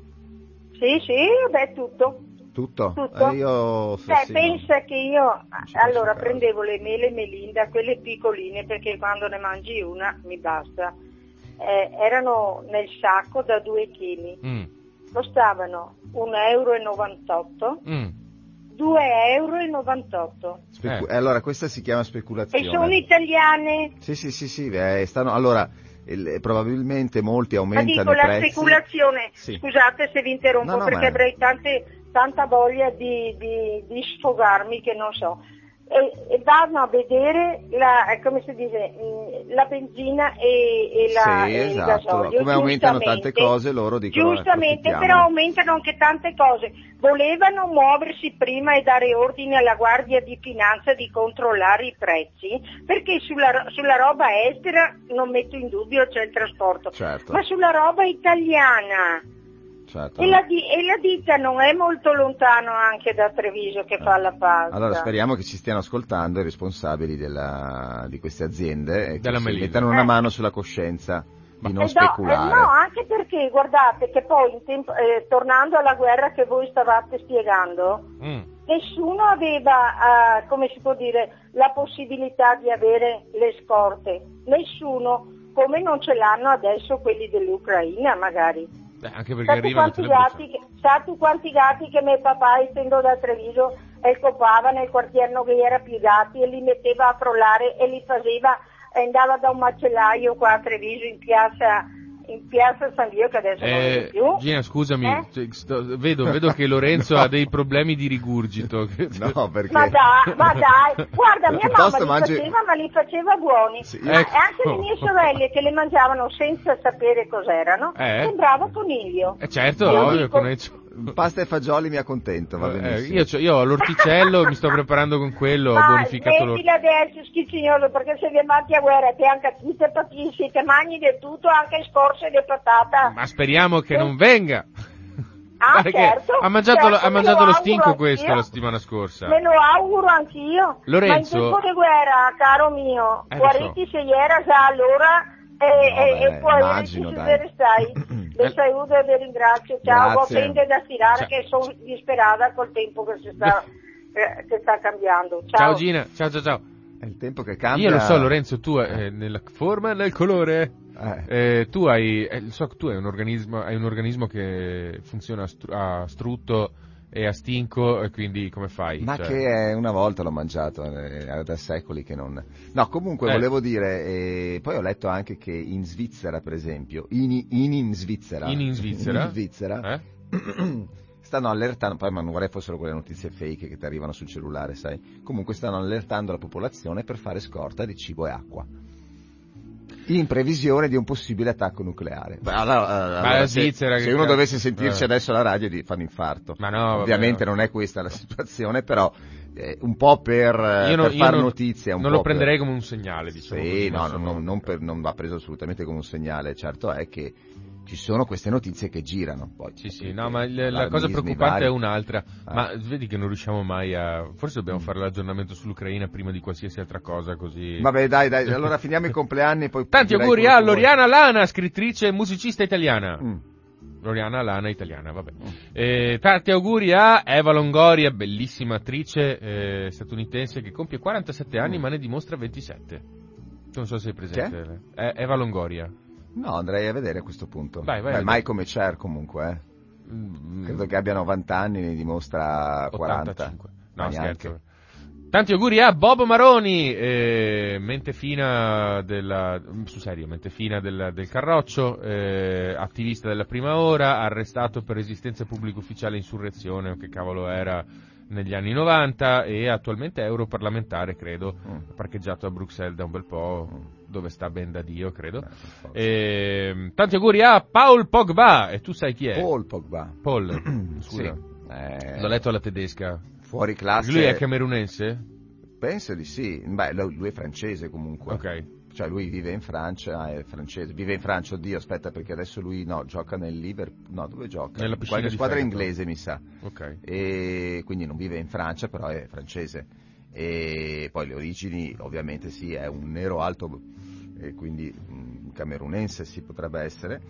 Sì, sì, beh, tutto. Tutto? Tutto. Eh, io... Cioè, sì, pensa che io allora prendevo le mele Melinda, quelle piccoline, perché quando ne mangi una mi basta. Eh, erano nel sacco da 2 kg, Mm. costavano 1,98 euro, Mm. 2,98 euro. Specu- Eh. allora, questa si chiama E speculazione. sono italiane. Sì, sì, sì, sì, eh, stanno... Allora, il- probabilmente molti Ma aumentano dico i la speculazione, Sì. scusate se vi interrompo No, no, perché ma- avrei tante- tanta voglia di, di- di sfogarmi che non so. E, e vanno a vedere la, eh, come si dice, mm, la benzina e, e la, Sì, e il esatto. gasolio. Come aumentano Giustamente- tante cose, loro dicono, Giustamente, approfittiamone. però aumentano anche tante cose. Volevano muoversi prima e dare ordine alla Guardia di Finanza di controllare i prezzi, perché sulla, sulla roba estera non metto in dubbio c'è il trasporto, Certo, ma sulla roba italiana. Certo. E la, di- e la ditta non è molto lontano anche da Treviso che fa la pasta. Allora speriamo che ci stiano ascoltando i responsabili della- di queste aziende e che Melina. mettano una Eh. mano sulla coscienza di non Eh, no, eh, speculare. no, anche perché guardate che poi, in tempo- eh, tornando alla guerra che voi stavate spiegando, Mm. nessuno aveva, eh, come si può dire, la possibilità di avere le scorte. Nessuno, come non ce l'hanno adesso quelli dell'Ucraina magari. Beh, anche perché arrivano quanti, gatti, che- quanti gatti che mio papà, essendo da Treviso, e copava nel quartiere Noghiera più gatti e li metteva a crollare e li faceva, e andava da un macellaio qua a Treviso in piazza, in piazza San Dio che adesso non Eh, è più. Gina, scusami, Eh? cioè, sto- vedo, vedo che Lorenzo ha dei problemi di rigurgito. No, perché... Ma dai, ma dai, guarda, mia mamma Piuttosto li mangi- faceva, ma li faceva buoni. Sì, Ma ecco. anche le mie sorelle che le mangiavano senza sapere cos'erano, Eh? sembrava coniglio. Eh certo, Io ovvio, dico- con il- Pasta e fagioli mi accontento, va Eh, benissimo. io, c'ho- io ho l'orticello, mi sto preparando con quello, ho Ma bonificato l'orticello. smettila adesso, schizignoso, perché se vi amanti a guerra te anche tutte patissime, te mangi di tutto, anche scorse di patata. Ma speriamo che non venga. Ah, certo, ha mangiato, certo, ha mangiato lo lo auguro stinco questo anch'io. la settimana scorsa. Me lo auguro anch'io. Lorenzo- Ma in tempo di guerra, caro mio, Eh, lo guariti se era già allora e, No, e, beh, e poi immagino, ci dai. stai. Vi saluto e vi ringrazio. Ciao, ho Grazie. tende da stirare Ciao. che sono disperata col tempo che si sta, eh, che sta cambiando. Ciao. Ciao Gina, ciao ciao ciao. È il tempo che cambia. Io lo so Lorenzo, tu eh, nella forma e nel colore. Eh. Eh, tu hai, eh, so che tu hai un organismo, hai un organismo che funziona a, stru- a strutto e a stinco, e quindi come fai? Ma Cioè, che è, una volta l'ho mangiato, eh, era da secoli che non... No, comunque Eh. volevo dire, eh, poi ho letto anche che in Svizzera, per esempio, in, in, in Svizzera... In in Svizzera? in Svizzera, Eh? stanno allertando, poi ma non vorrei fossero quelle notizie fake che ti arrivano sul cellulare, sai? Comunque stanno allertando la popolazione per fare scorta di cibo e acqua. In previsione di un possibile attacco nucleare. Beh, allora, eh, allora, la se, Svizzera che se uno dovesse sentirci eh. adesso alla radio di fa un infarto. Ma no, vabbè, Ovviamente no. non è questa la situazione, però eh, un po' per, eh, Io, no- per io far non- notizia. Un non po' lo per- prenderei come un segnale, diciamo. Sì, così, no, non, non per- non va preso assolutamente come un segnale. Certo è che ci sono queste notizie che girano. Poi, Sì, sì, no, ma il- la cosa preoccupante vari. è un'altra. Ah. Ma vedi che non riusciamo mai a. Forse dobbiamo Mm. fare l'aggiornamento sull'Ucraina prima di qualsiasi altra cosa, così. Vabbè, dai, dai, allora finiamo i compleanni e poi... Tanti auguri a. Loriana Lana, scrittrice e musicista italiana. Mm. Loriana Lana italiana, vabbè. Eh, tanti auguri a Eva Longoria, bellissima attrice eh, statunitense che compie 47 anni Mm. ma ne dimostra 27. Non so se sei presente. Eh, Eva Longoria. No, andrei a vedere a questo punto. Vai, vai Beh, mai come Cher comunque, eh. Mm, Credo che abbia 90 anni, ne dimostra 40. 85. Ma No, neanche. scherzo. Tanti auguri a Bob Maroni, eh, mente fina della, su serio, mente fina del, del Carroccio, eh, attivista della prima ora, arrestato per resistenza pubblica ufficiale e insurrezione, o che cavolo era, negli anni 90 e attualmente è europarlamentare, credo, Mm. parcheggiato a Bruxelles da un bel po', dove sta ben da Dio, credo. Eh, per forza. Eh, tanti auguri a Paul Pogba, e tu sai chi è? Paul Pogba. Paul, Sì. scusa, Eh, l'ho letto alla tedesca. Fuori classe. Lui è camerunense? Penso di sì. Beh, lui è francese comunque. Ok. Cioè lui vive in Francia, è francese. Vive in Francia, oddio, aspetta, perché adesso lui no, gioca nel Liverpool. No, dove gioca? Nella In piscina Qualche squadra inglese, mi sa. Ok. E quindi non vive in Francia, però è francese. E poi le origini, ovviamente sì, è un nero alto, e quindi mm, camerunense si potrebbe essere.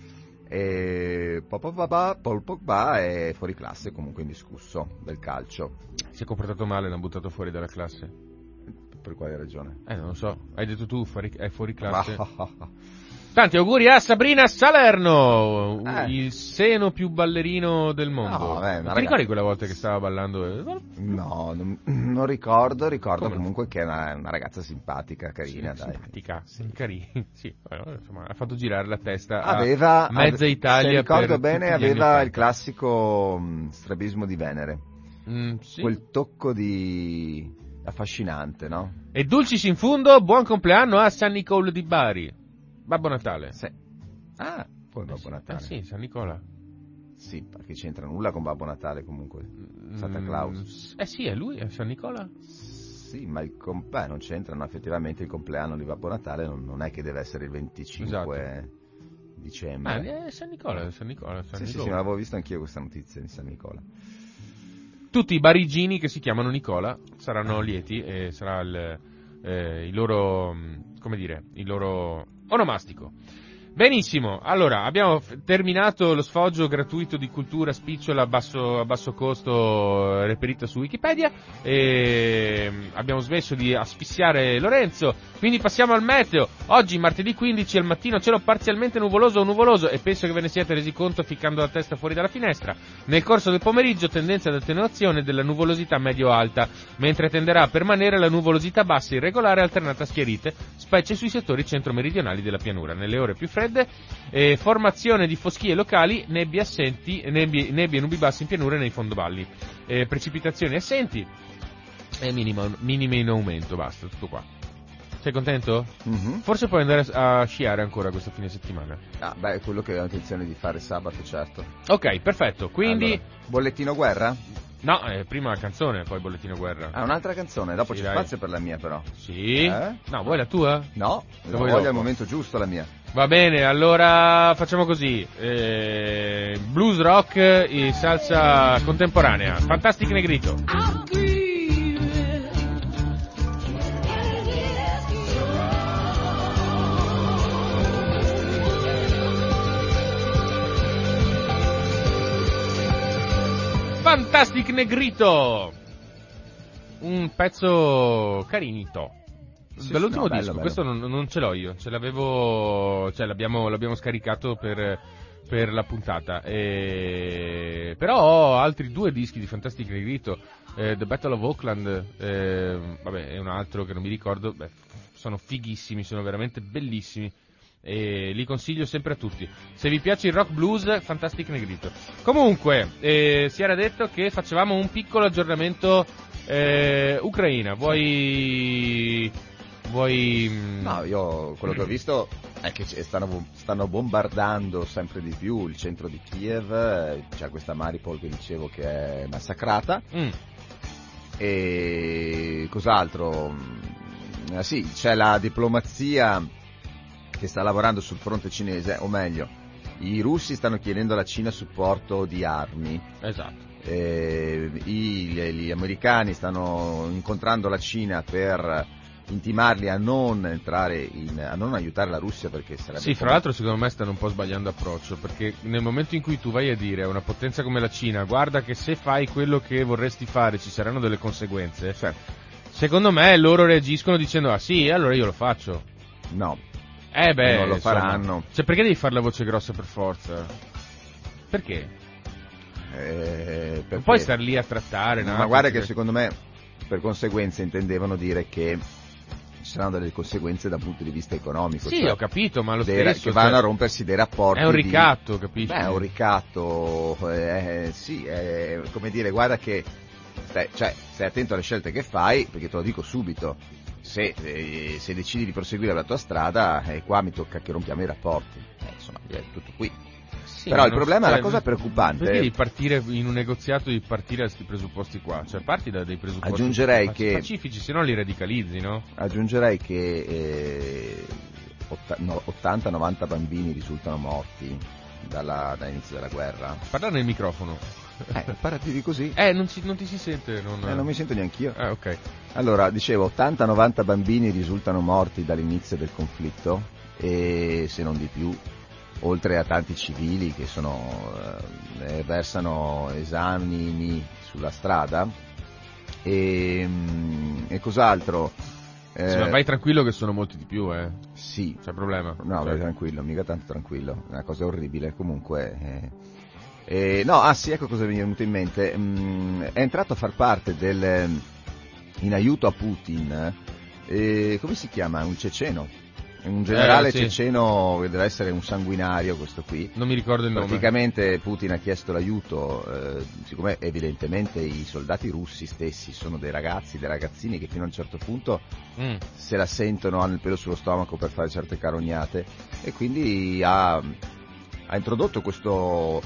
E Paul Pogba è fuori classe, comunque indiscusso del calcio. Si è comportato male, l'hanno buttato fuori dalla classe. Per quale ragione? Eh, non lo so. Hai detto tu, fuori- è fuori classe. Tanti auguri a Sabrina Salerno, Eh. il seno più ballerino del mondo. No, Ti ma raga- ricordi quella volta che stava ballando? No, non, non ricordo, ricordo Come no? comunque che è una, una ragazza simpatica, carina, Sì, dai. Simpatica, sì, carina. Sì, insomma, ha fatto girare la testa a Aveva, mezza ave- Italia. se ricordo bene, aveva 80. il classico mh, strabismo di Venere. Mm, sì. Quel tocco di affascinante, no? E Dulcis in fundo, buon compleanno a San Nicolo di Bari. Babbo Natale. Sì. Ah, poi Babbo Eh sì, Natale. eh sì, San Nicola. Sì, perché c'entra nulla con Babbo Natale comunque. Santa Mm, Claus. Eh sì, è lui, è San Nicola. Sì, ma il com- beh, non c'entrano effettivamente il compleanno di Babbo Natale, non, non è che deve essere il 25 Esatto. dicembre. Ah, è San Nicola, è San Nicola. San sì, sì, Nicola. sì, ma l'avevo visto anch'io questa notizia di San Nicola. Tutti i barigini che si chiamano Nicola saranno lieti e sarà il, eh, il loro, mh, come dire, il loro onomastico. Benissimo, allora abbiamo f- terminato lo sfoggio gratuito di cultura spicciola a basso, a basso costo eh, reperita su Wikipedia e mm, abbiamo smesso di asfissiare Lorenzo, quindi passiamo al meteo. Oggi martedì 15 al mattino cielo parzialmente nuvoloso o nuvoloso e penso che ve ne siate resi conto ficcando la testa fuori dalla finestra. Nel corso del pomeriggio tendenza ad attenuazione della nuvolosità medio-alta, mentre tenderà a permanere la nuvolosità bassa irregolare alternata a schiarite, specie sui settori centro-meridionali della pianura. Nelle ore più fredde, eh, formazione di foschie locali, nebbie assenti, nebbie, nebbie e nubi bassi in pianura e nei fondovalli. Eh, precipitazioni assenti e minima- minime in aumento, basta, tutto qua. Sei contento? Mhm. Forse puoi andare a sciare ancora questo fine settimana. Ah, beh, è quello che ho intenzione di fare sabato, certo. Ok, perfetto. Quindi, Allora, bollettino guerra? no, eh, prima canzone, poi bollettino guerra. Ah, un'altra canzone, dopo Sì, c'è dai. spazio per la mia però. Sì? Eh? No, vuoi la tua? No, La voglio dopo? al momento giusto la mia. Va bene, allora facciamo così. Eh, blues rock e salsa contemporanea. Fantastic Negrito. Fantastic Negrito. Un pezzo carinito. Sì, Dall'ultimo no, bello, disco, bello. questo non, non ce l'ho io, ce l'avevo, cioè l'abbiamo, l'abbiamo scaricato per, per la puntata. E... Però ho altri due dischi di Fantastic Negrito, eh, The Battle of Auckland, eh, vabbè, è un altro che non mi ricordo, beh, sono fighissimi, sono veramente bellissimi. E li consiglio sempre a tutti. Se vi piace il rock blues, Fantastic Negrito. Comunque, eh, si era detto che facevamo un piccolo aggiornamento eh, Ucraina. Vuoi. Vuoi. mm, No, io quello che ho visto è che stanno, stanno bombardando sempre di più il centro di Kiev, eh, c'è questa Maripol che dicevo che è massacrata mm, e cos'altro? Eh, sì, c'è la diplomazia che sta lavorando sul fronte cinese, o meglio, i russi stanno chiedendo alla Cina supporto di armi. esatto. Eh, i- gli, gli americani stanno incontrando la Cina per intimarli a non entrare in, a non aiutare la Russia perché sarebbe Sì, fra l'altro secondo me stanno un po' sbagliando approccio, perché nel momento in cui tu vai a dire a una potenza come la Cina, guarda che se fai quello che vorresti fare ci saranno delle conseguenze, Cioè, secondo me loro reagiscono dicendo ah sì, allora io lo faccio. no, Eh beh, Non lo insomma. faranno. Cioè perché devi fare la voce grossa per forza? Perché? eh, Non puoi star lì a trattare, no? ma guarda che secondo me per conseguenze intendevano dire che ci saranno delle conseguenze dal punto di vista economico. Sì, cioè ho capito, ma lo dei stesso... che vanno cioè, a rompersi dei rapporti. È un di- ricatto, capisci? Beh, è un ricatto, eh, sì, è come dire, guarda che stai, cioè, stai attento alle scelte che fai, perché te lo dico subito, se, eh, se decidi di proseguire la tua strada, eh, qua mi tocca che rompiamo i rapporti. Eh, insomma, è tutto qui. Sì, Però il problema, cioè, la cosa preoccupante- Perché partire in un negoziato di partire da questi presupposti qua? Cioè parti da dei presupposti Aggiungerei che- pacifici, se no li radicalizzi, no? Aggiungerei che eh, otta- no, 80-90 bambini risultano morti dalla- dall'inizio della guerra. Parla nel microfono. Eh, parati di così. Eh, non, si- non ti si sente, non... Eh, non mi sento neanch'io. Eh, ok. Allora, dicevo, 80-90 bambini risultano morti dall'inizio del conflitto e se non di più, oltre a tanti civili che sono, eh, versano esami sulla strada e, mm, e cos'altro? Sì, Eh, ma vai tranquillo che sono molti di più, eh. sì, C'è problema. No, Cioè, vai tranquillo, mica tanto tranquillo, è una cosa orribile. Comunque, eh, eh, no, ah sì, ecco cosa mi è venuto in mente. Mm, è entrato a far parte del, in aiuto a Putin, eh, come si chiama? Un ceceno. Un generale Eh, sì. ceceno che deve essere un sanguinario, questo qui. Non mi ricordo il nome. Praticamente Putin ha chiesto l'aiuto, eh, siccome evidentemente i soldati russi stessi sono dei ragazzi, dei ragazzini che fino a un certo punto Mm. se la sentono, hanno il pelo sullo stomaco per fare certe carognate e quindi ha, ha introdotto questo,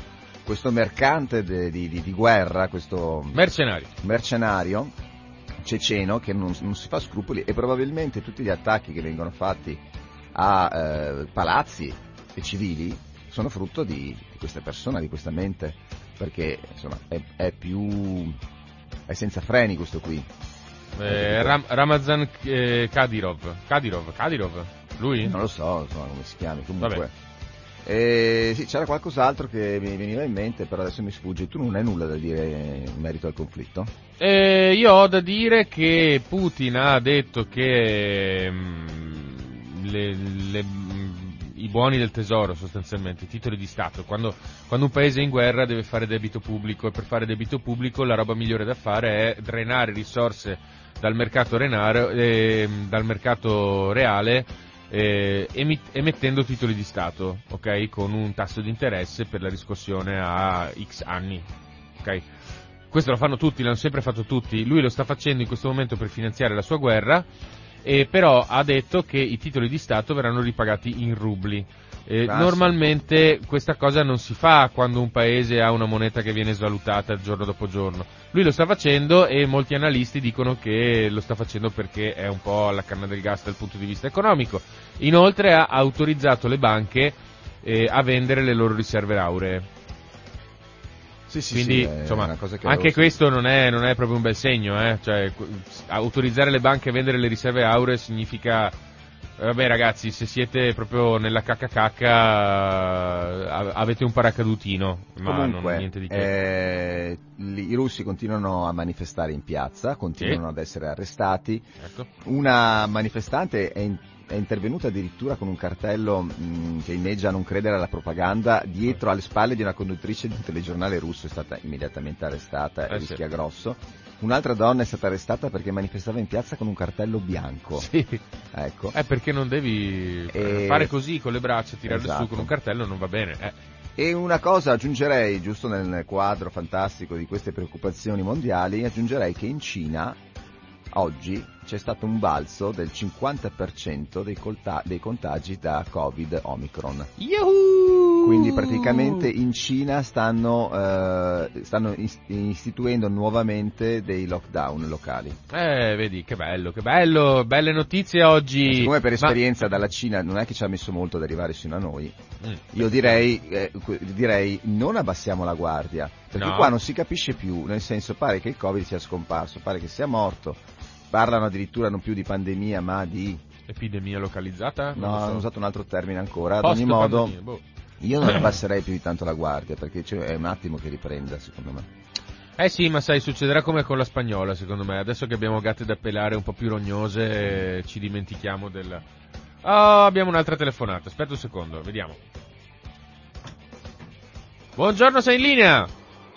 questo mercante de- di, di- di guerra, questo Mercenari. mercenario ceceno che non, non si fa scrupoli e probabilmente tutti gli attacchi che vengono fatti a eh, palazzi e civili sono frutto di, di questa persona, di questa mente, perché insomma è, è più... è senza freni questo qui. Eh, Ram- Ramazan eh, Kadyrov. Kadyrov. Kadyrov. Lui? Non lo so insomma, come si chiami, comunque. Vabbè. Eh, sì, c'era qualcos'altro che mi veniva in mente, però adesso mi sfugge. Tu non hai nulla da dire in merito al conflitto? Eh, io ho da dire che Putin ha detto che mm, le- le- i buoni del tesoro, sostanzialmente, i titoli di Stato, quando, quando un paese è in guerra deve fare debito pubblico e per fare debito pubblico la roba migliore da fare è drenare risorse dal mercato, renare, eh, dal mercato reale eh, emettendo titoli di Stato, ok? Con un tasso di interesse per la riscossione a X anni, ok? Questo lo fanno tutti, l'hanno sempre fatto tutti. Lui lo sta facendo in questo momento per finanziare la sua guerra, e però ha detto che i titoli di Stato verranno ripagati in rubli. Eh, normalmente questa cosa non si fa quando un paese ha una moneta che viene svalutata giorno dopo giorno. Lui lo sta facendo e molti analisti dicono che lo sta facendo perché è un po' alla canna del gas dal punto di vista economico. Inoltre ha autorizzato le banche eh, a vendere le loro riserve auree. Sì, sì, Quindi, sì, insomma, anche questo non è, non è proprio un bel segno, eh? Cioè, autorizzare le banche a vendere le riserve auree significa, vabbè ragazzi, se siete proprio nella cacca cacca, avete un paracadutino, ma Comunque, non niente di che. eh, i russi continuano a manifestare in piazza, continuano Sì. ad essere arrestati. Ecco. Una manifestante è, in- è intervenuta addirittura con un cartello mh, che inneggia a non credere alla propaganda dietro alle spalle di una conduttrice di un telegiornale russo, è stata immediatamente arrestata Eh e sì. rischia grosso. Un'altra donna è stata arrestata perché manifestava in piazza con un cartello bianco. Sì. Ecco. Eh, perché non devi E- fare così con le braccia, tirarle Esatto. su con un cartello, non va bene. Eh. E una cosa aggiungerei, giusto nel quadro fantastico di queste preoccupazioni mondiali, aggiungerei che in Cina oggi c'è stato un balzo del 50% dei, colta- dei contagi da Covid Omicron. Yahoo! Quindi praticamente in Cina stanno, eh, stanno is- istituendo nuovamente dei lockdown locali. Eh, vedi, che bello, che bello, belle notizie oggi. Siccome per Ma- esperienza dalla Cina non è che ci ha messo molto ad arrivare sino a noi, Mm. Io direi, eh, direi non abbassiamo la guardia, perché No. qua non si capisce più, nel senso pare che il Covid sia scomparso, pare che sia morto, parlano addirittura non più di pandemia ma di... Epidemia localizzata? Non no, so. hanno usato un altro termine ancora, ad ogni modo boh. io non abbasserei più di tanto la guardia, perché è un attimo che riprenda secondo me. Eh sì, ma sai, succederà come con la spagnola, secondo me. Adesso che abbiamo gatte da pelare un po' più rognose, eh, ci dimentichiamo del... Oh, abbiamo un'altra telefonata. Aspetta un secondo, vediamo. Buongiorno, sei in linea?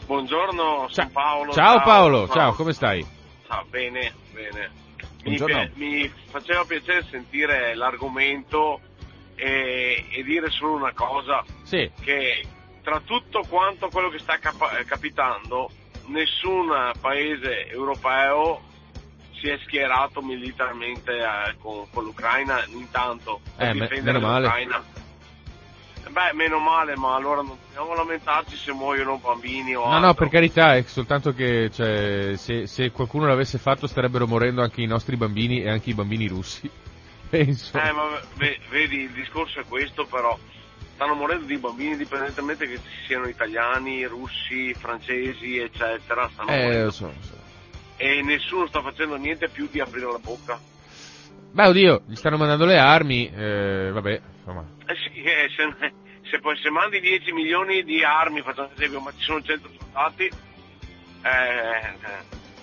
Buongiorno, sono Paolo. Ciao Paolo, ciao, come stai? Ciao, bene, bene. Mi, pi- mi faceva piacere sentire l'argomento e, e dire solo una cosa, Sì, che tra tutto quanto quello che sta eh, capitando, nessun paese europeo si è schierato militarmente eh, con, con l'Ucraina intanto per Eh, difendere l'Ucraina. Beh, meno male, ma allora non dobbiamo lamentarci se muoiono bambini o no, altro. no, per carità, è soltanto che cioè, se, se qualcuno l'avesse fatto starebbero morendo anche i nostri bambini e anche i bambini russi. Penso. Eh, ma ve- vedi, il discorso è questo, però stanno morendo di bambini indipendentemente che ci siano italiani, russi, francesi, eccetera. Stanno Eh, morendo. lo so, lo so. E nessuno sta facendo niente più di aprire la bocca. Beh, oddio, gli stanno mandando le armi, eh, vabbè, insomma. Eh sì, eh, se, se poi se mandi 10 milioni di armi, facciamo esempio, ma ci sono 100 soldati, eh,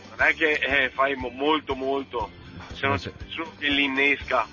non è che eh, fai mo- molto molto, se non c'è nessuno che li innesca.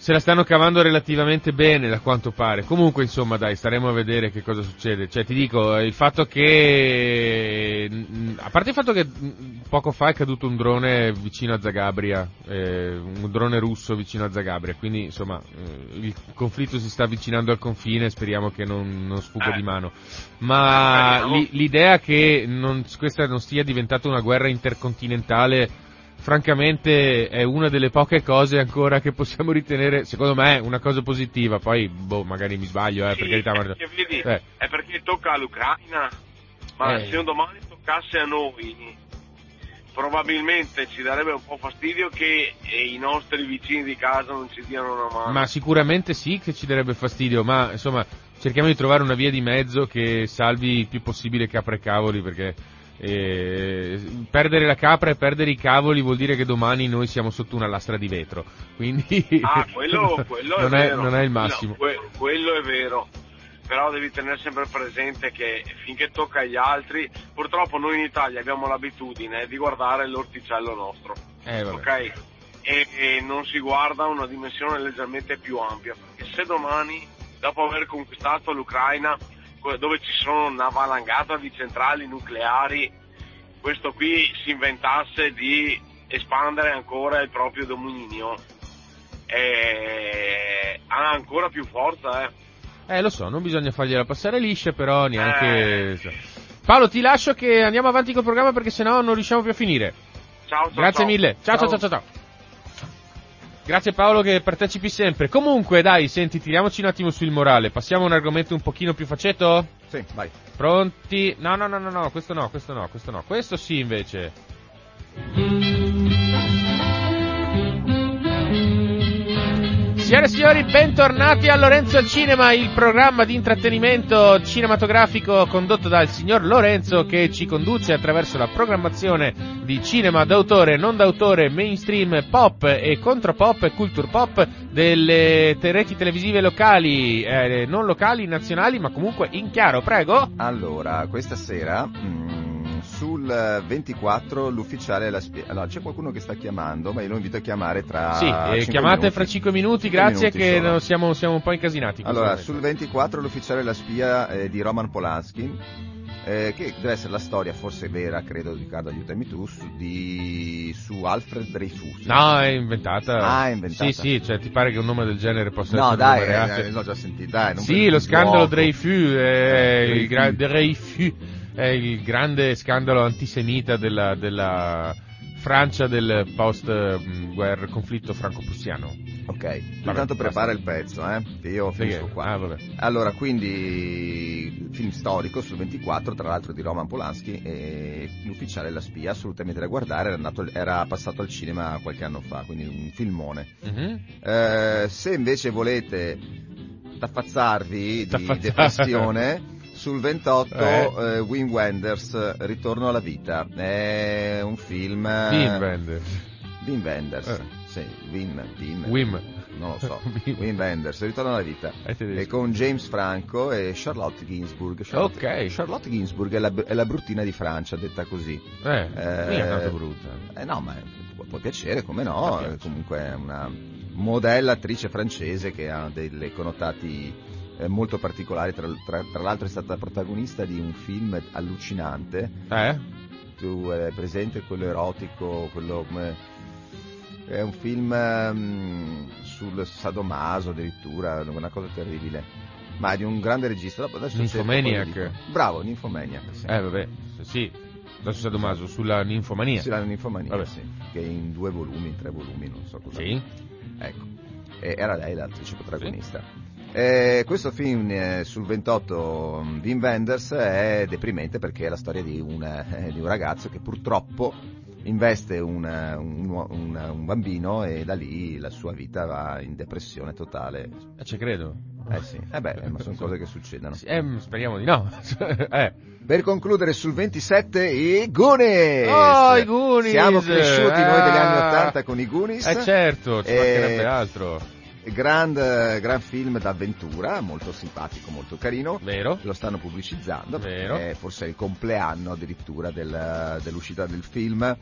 Se la stanno cavando relativamente bene, da quanto pare. Comunque, insomma, dai, staremo a vedere che cosa succede. Cioè, ti dico, il fatto che... mm, A parte il fatto che mm, poco fa è caduto un drone vicino a Zagabria, eh, un drone russo vicino a Zagabria, quindi, insomma, eh, il conflitto si sta avvicinando al confine, speriamo che non, non sfugga Eh. di mano. Ma l'idea che non- questa non sia diventata una guerra intercontinentale francamente è una delle poche cose ancora che possiamo ritenere, secondo me, una cosa positiva. Poi, boh, magari mi sbaglio, eh, per Sì, carità. ma- perché vedi, eh, è perché tocca all'Ucraina, ma Eh. se un domani toccasse a noi, probabilmente ci darebbe un po' fastidio che eh, i nostri vicini di casa non ci diano una mano. ma sicuramente sì che ci darebbe fastidio, ma insomma, cerchiamo di trovare una via di mezzo che salvi il più possibile capre e cavoli, perché eh, perdere la capra e perdere i cavoli vuol dire che domani noi siamo sotto una lastra di vetro. Quindi Ah, quello, quello non, è è, non è il No, massimo. que- quello è vero. però devi tenere sempre presente che finché tocca agli altri, purtroppo noi in Italia abbiamo l'abitudine di guardare l'orticello nostro, Eh, ok? E, e non si guarda una dimensione leggermente più ampia, perché se domani, dopo aver conquistato l'Ucraina, dove ci sono una valangata di centrali nucleari, questo qui si inventasse di espandere ancora il proprio dominio, eh, ha ancora più forza, eh. Eh, lo so, non bisogna fargliela passare liscia, però neanche... Eh. Paolo, ti lascio che andiamo avanti col programma perché sennò non riusciamo più a finire. Ciao, ciao, Grazie ciao. mille. Ciao, ciao, ciao, ciao, ciao. Grazie Paolo che partecipi sempre. Comunque, dai, senti, tiriamoci un attimo sul morale. Passiamo a un argomento un pochino più facetto? Sì, vai. Pronti? No, no, no, no, no, questo no, questo no, questo no. Questo sì, invece. Signore e signori, bentornati a Lorenzo al Cinema, il programma di intrattenimento cinematografico condotto dal signor Lorenzo che ci conduce attraverso la programmazione di cinema d'autore, non d'autore, mainstream, pop e contropop e culture pop delle reti televisive locali, eh, non locali, nazionali, ma comunque in chiaro, prego. Allora, questa sera mm, sul eh, 24 l'ufficiale la spie- Allora, c'è qualcuno che sta chiamando, ma io lo invito a chiamare tra sì, eh, chiamate minuti. fra 5 minuti, Cinque grazie minuti che siamo, siamo un po' incasinati. Allora, momento. sul 24 l'ufficiale La spia eh, di Roman Polanski, eh, che deve essere la storia, forse vera, credo, Riccardo, aiutami tu, su, di, su Alfred Dreyfus. No, è inventata. Ah, è inventata. Sì, sì, cioè ti pare che un nome del genere possa No, essere dai, reale? eh, l'ho già sentito, dai. non Sì, lo scandalo. Dreyfus, è Eh, il gra- Dreyfus. È il grande scandalo antisemita della, della Francia del post-guerra conflitto franco-prussiano. Ok, intanto prepara il pezzo, eh, che io finisco qua. Ah, vabbè. Allora, quindi film storico sul 24, tra l'altro di Roman Polanski e l'ufficiale La spia, assolutamente da guardare, era, andato- era passato al cinema qualche anno fa, quindi un filmone. Mhm. Eh, se invece volete taffazzarvi di depressione, sul 28 Eh. eh, Wim Wenders, Ritorno alla vita. È un film... Wim Wenders. Wim Wenders, Eh. sì, Wim, Wim, Wim. non lo so, Wim. Wenders, Ritorno alla vita. È. E con James Franco e Charlotte Ginsburg. Charlotte, Ok. Charlotte Ginsburg è la, è la bruttina di Francia, detta così. Eh, Eh, mica tanto brutta. Eh no, ma può, può piacere, come no? È comunque è una modella attrice francese che ha dei connotati eh, molto particolari. Tra, tra- tra l'altro è stata protagonista di un film allucinante. Eh? Tu hai presente quello erotico, quello come... È un film ehm, sul sadomaso addirittura, una cosa terribile. Ma è di un grande regista. Dico. Bravo, Nymphomaniac. Sì. Eh, vabbè, sì. Adesso sei Domaso, sulla ninfomania. Sì, la Nymphomaniac, Vabbè. sì. Che è in due volumi, in tre volumi, non so cosa. Sì? Ecco, E era lei l'attrice protagonista. Eh, questo film eh, sul 28 um, Wim Wenders è deprimente perché è la storia di un, eh, di un ragazzo che purtroppo investe un, un un- bambino e da lì la sua vita va in depressione totale. Eh, ci credo. Eh sì, eh beh, ma sono cose che succedono. Eh, speriamo di no. eh. Per concludere sul 27 i Goonies! Oh, i Goonies! Siamo cresciuti noi degli anni Ah. 80 con i Goonies. Eh certo, ci mancherebbe altro. Grand, eh, gran film d'avventura, molto simpatico, molto carino. Vero? Lo stanno pubblicizzando, Vero. forse è il compleanno addirittura del- dell'uscita del film.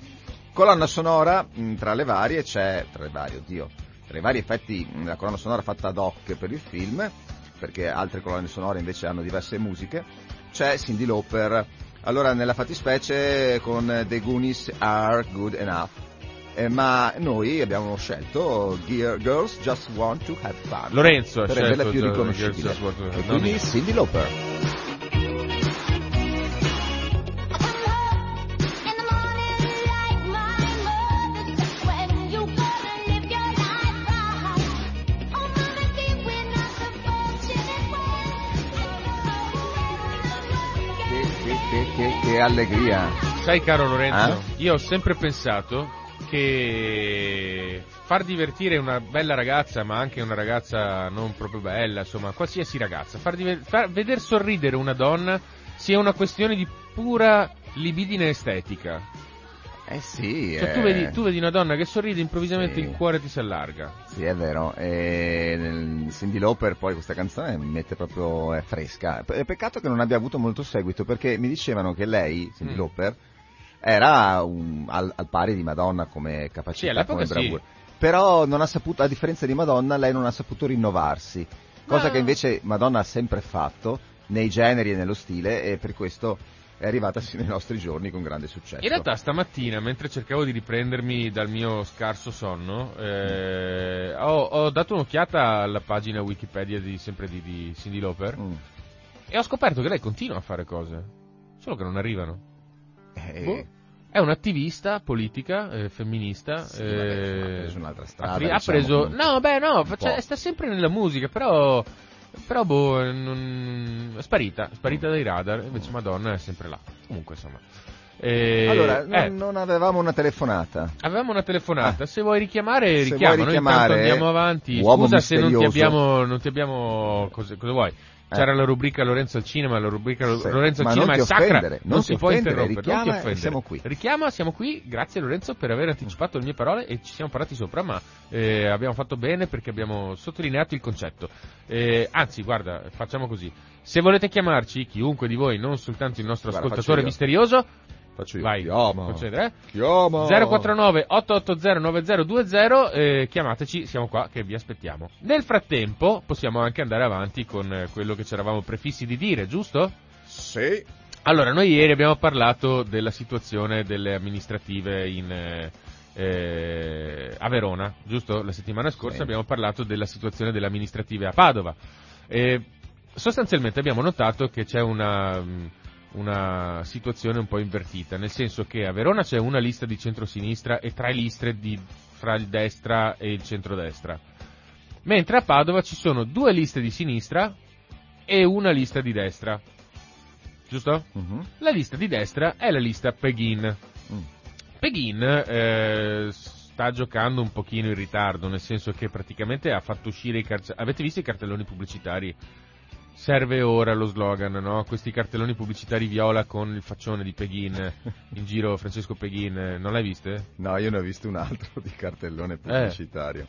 Colonna sonora, mh, tra le varie c'è, tra le varie, oddio, tra i vari effetti, mh, la colonna sonora fatta ad hoc per il film, perché altre colonne sonore invece hanno diverse musiche, c'è Cindy Lauper. Allora, nella fattispecie con The Goonies Are Good Enough. Eh, ma noi abbiamo scelto Gear Girls Just Want to Have Fun Lorenzo ha scelto più Girls riconoscibile Just Want to Have e Fun, quindi io. Cindy Lauper che, che, che, che, che allegria Sai caro Lorenzo, Eh? io ho sempre pensato che far divertire una bella ragazza, ma anche una ragazza non proprio bella, insomma, qualsiasi ragazza, far, diver- far veder sorridere una donna sia una questione di pura libidine estetica. Eh sì, Cioè, eh, tu, vedi, tu vedi una donna che sorride, improvvisamente Sì. il cuore ti si allarga. Sì, è vero. E nel Cindy Lauper poi questa canzone mi mette proprio è fresca. Peccato che non abbia avuto molto seguito perché mi dicevano che lei, Cindy Mm. Lauper, era un- al, al pari di Madonna come capacità, Sì, come sì. bravura. Però non ha saputo, a differenza di Madonna, lei non ha saputo rinnovarsi. Cosa Ma- che invece Madonna ha sempre fatto nei generi e nello stile e per questo è arrivata sino ai nostri giorni con grande successo. In realtà stamattina, mentre cercavo di riprendermi dal mio scarso sonno, eh, ho, ho dato un'occhiata alla pagina Wikipedia di, sempre di, di Cindy Lauper Mm. e ho scoperto che lei continua a fare cose, solo che non arrivano. Eh, Boh. È un'attivista politica, eh, femminista. Sì, eh, vabbè, ha preso un'altra strada, ha, pre- ha diciamo, preso. No, beh, no, faccia- sta sempre nella musica, però. Però, boh, non- è sparita, sparita dai radar. Invece, Madonna è sempre là. Comunque, insomma. Eh, Allora, non, eh, non avevamo una telefonata. avevamo una telefonata. Ah. Se vuoi richiamare, Se richiama. Noi richiamare, intanto andiamo avanti. uomo Scusa se non ti misterioso. abbiamo. Non ti abbiamo cosa, cosa vuoi? C'era la rubrica Lorenzo al cinema, la rubrica Sì, Lorenzo al ma cinema è sacra, non, non si può interrompere, non ti richiama offendere. siamo qui. Richiama, siamo qui, grazie Lorenzo per aver anticipato le mie parole e ci siamo parlati sopra, ma eh, abbiamo fatto bene perché abbiamo sottolineato il concetto. Eh, anzi, guarda, facciamo così. Se volete chiamarci, chiunque di voi, non soltanto il nostro Guarda, ascoltatore misterioso, Faccio io. vai, Chiama. concedere, eh? Chiama. 049 880 9020 eh, chiamateci, siamo qua che vi aspettiamo. Nel frattempo possiamo anche andare avanti con eh, quello che ci eravamo prefissi di dire, giusto? Sì. Allora, noi ieri abbiamo parlato della situazione delle amministrative in, eh, eh, a Verona, giusto? La settimana scorsa Sì. abbiamo parlato della situazione delle amministrative a Padova. E sostanzialmente abbiamo notato che c'è una, mh, una situazione un po' invertita, nel senso che a Verona c'è una lista di centrosinistra e tre liste di, fra il destra e il centrodestra, mentre a Padova ci sono due liste di sinistra e una lista di destra. Giusto? Mhm. La lista di destra è la lista Peghin. Mm. Peghin eh, sta giocando un pochino in ritardo, nel senso che praticamente ha fatto uscire i cartelloni. Avete visto i cartelloni pubblicitari? Serve ora lo slogan, no? Questi cartelloni pubblicitari viola con il faccione di Peghin in giro, Francesco Peghin, eh, non l'hai viste? No, io ne ho visto un altro di cartellone pubblicitario.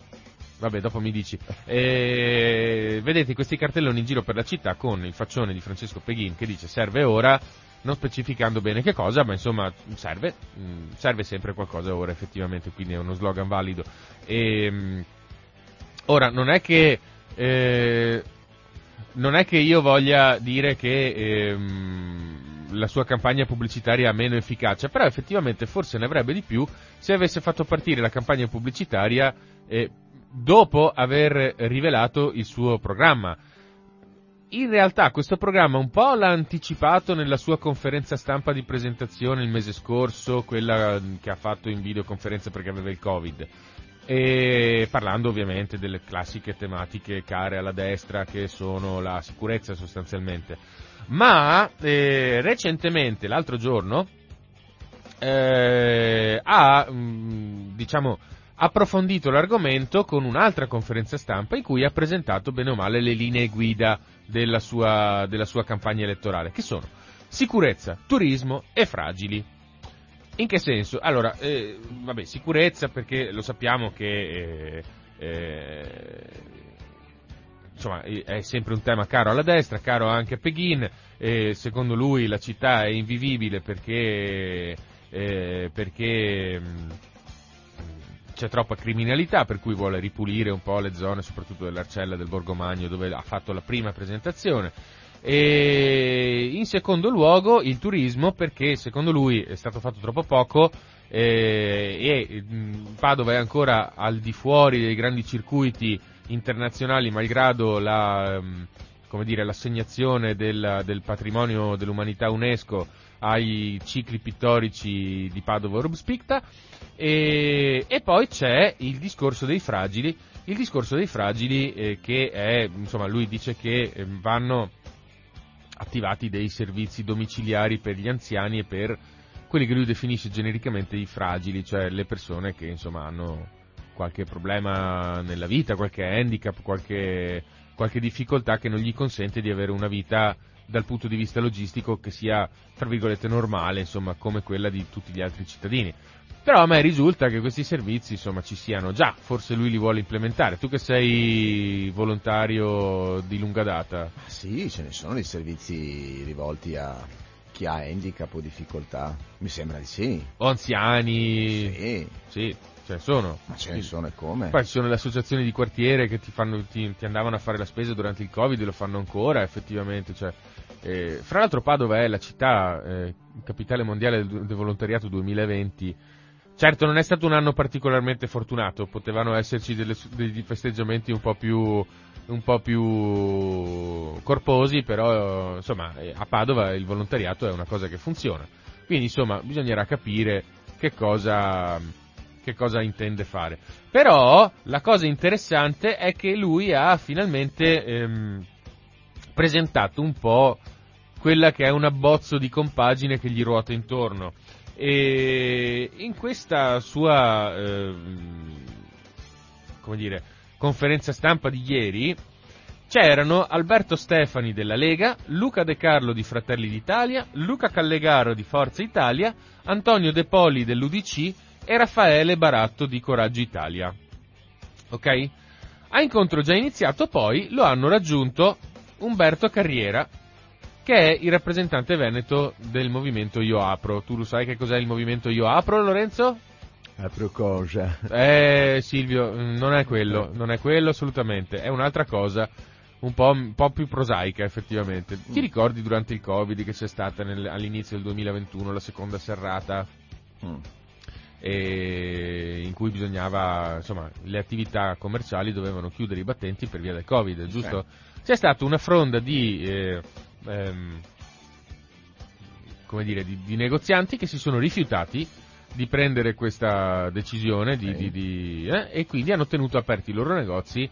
Vabbè, dopo mi dici. Eh, vedete questi cartelloni in giro per la città con il faccione di Francesco Peghin che dice serve ora, non specificando bene che cosa, ma insomma serve, mm, serve sempre qualcosa ora effettivamente, quindi è uno slogan valido. E, mm, ora, non è che... eh, non è che io voglia dire che ehm, la sua campagna pubblicitaria ha meno efficacia, però effettivamente forse ne avrebbe di più se avesse fatto partire la campagna pubblicitaria eh, dopo aver rivelato il suo programma. In realtà questo programma un po' l'ha anticipato nella sua conferenza stampa di presentazione il mese scorso, quella che ha fatto in videoconferenza perché aveva il Covid e parlando ovviamente delle classiche tematiche care alla destra che sono la sicurezza sostanzialmente. Ma eh, recentemente, l'altro giorno, eh, ha mh, diciamo approfondito l'argomento con un'altra conferenza stampa in cui ha presentato bene o male le linee guida della sua, della sua campagna elettorale, che sono sicurezza, turismo e fragili. In che senso? Allora, eh, vabbè, sicurezza perché lo sappiamo che eh, eh, insomma, è sempre un tema caro alla destra, caro anche a Peghin. eh, secondo lui la città è invivibile perché, eh, perché mh, c'è troppa criminalità, per cui vuole ripulire un po' le zone, soprattutto dell'Arcella del Borgomagno, dove ha fatto la prima presentazione. E in secondo luogo il turismo, perché secondo lui è stato fatto troppo poco eh, e mh, Padova è ancora al di fuori dei grandi circuiti internazionali, malgrado la, come dire, l'assegnazione del, del patrimonio dell'umanità UNESCO ai cicli pittorici di Padova Urbs Picta. E, e poi c'è il discorso dei fragili, il discorso dei fragili eh, che è, insomma, lui dice che eh, vanno attivati dei servizi domiciliari per gli anziani e per quelli che lui definisce genericamente i fragili, cioè le persone che insomma hanno qualche problema nella vita, qualche handicap, qualche, qualche difficoltà che non gli consente di avere una vita dal punto di vista logistico che sia, tra virgolette, normale, insomma, come quella di tutti gli altri cittadini. Però a me risulta che questi servizi, insomma, ci siano già, forse lui li vuole implementare. Tu che sei volontario di lunga data. Ah, Sì, ce ne sono dei servizi rivolti a chi ha handicap o difficoltà. Mi sembra di sì. O anziani. Sì, Sì, ce ne sono. ma ce ne sono e come. Poi ci sono le associazioni di quartiere che ti, fanno, ti, ti andavano a fare la spesa durante il Covid e lo fanno ancora, effettivamente. Cioè, eh, fra l'altro Padova è la città eh, capitale mondiale del, del volontariato 2020. Certo, non è stato un anno particolarmente fortunato, potevano esserci delle- degli festeggiamenti un po' più un po' più corposi, però insomma eh, a Padova il volontariato è una cosa che funziona. Quindi insomma bisognerà capire che cosa, che cosa intende fare. Però la cosa interessante è che lui ha finalmente ehm, presentato un po' quella che è un abbozzo di compagine che gli ruota intorno. E in questa sua, ehm, come dire, conferenza stampa di ieri c'erano Alberto Stefani della Lega, Luca De Carlo di Fratelli d'Italia, Luca Callegaro di Forza Italia, Antonio De Poli dell'UDC e Raffaele Baratto di Coraggio Italia. Ok? A incontro già iniziato poi lo hanno raggiunto Umberto Carriera, che è il rappresentante veneto del movimento Io Apro. Tu lo sai che cos'è il movimento Io Apro, Lorenzo? Apro cosa? Eh, Silvio, non è quello, non è quello assolutamente, è un'altra cosa, un po', un po' più prosaica effettivamente. Ti ricordi durante il Covid che c'è stata nel- all'inizio del 2021 la seconda serrata Mm. in cui bisognava, insomma, le attività commerciali dovevano chiudere i battenti per via del Covid, giusto? C'è stata una fronda di, eh, ehm, come dire, di, di negozianti che si sono rifiutati di prendere questa decisione di- Ok. di- di- eh, e quindi hanno tenuto aperti i loro negozi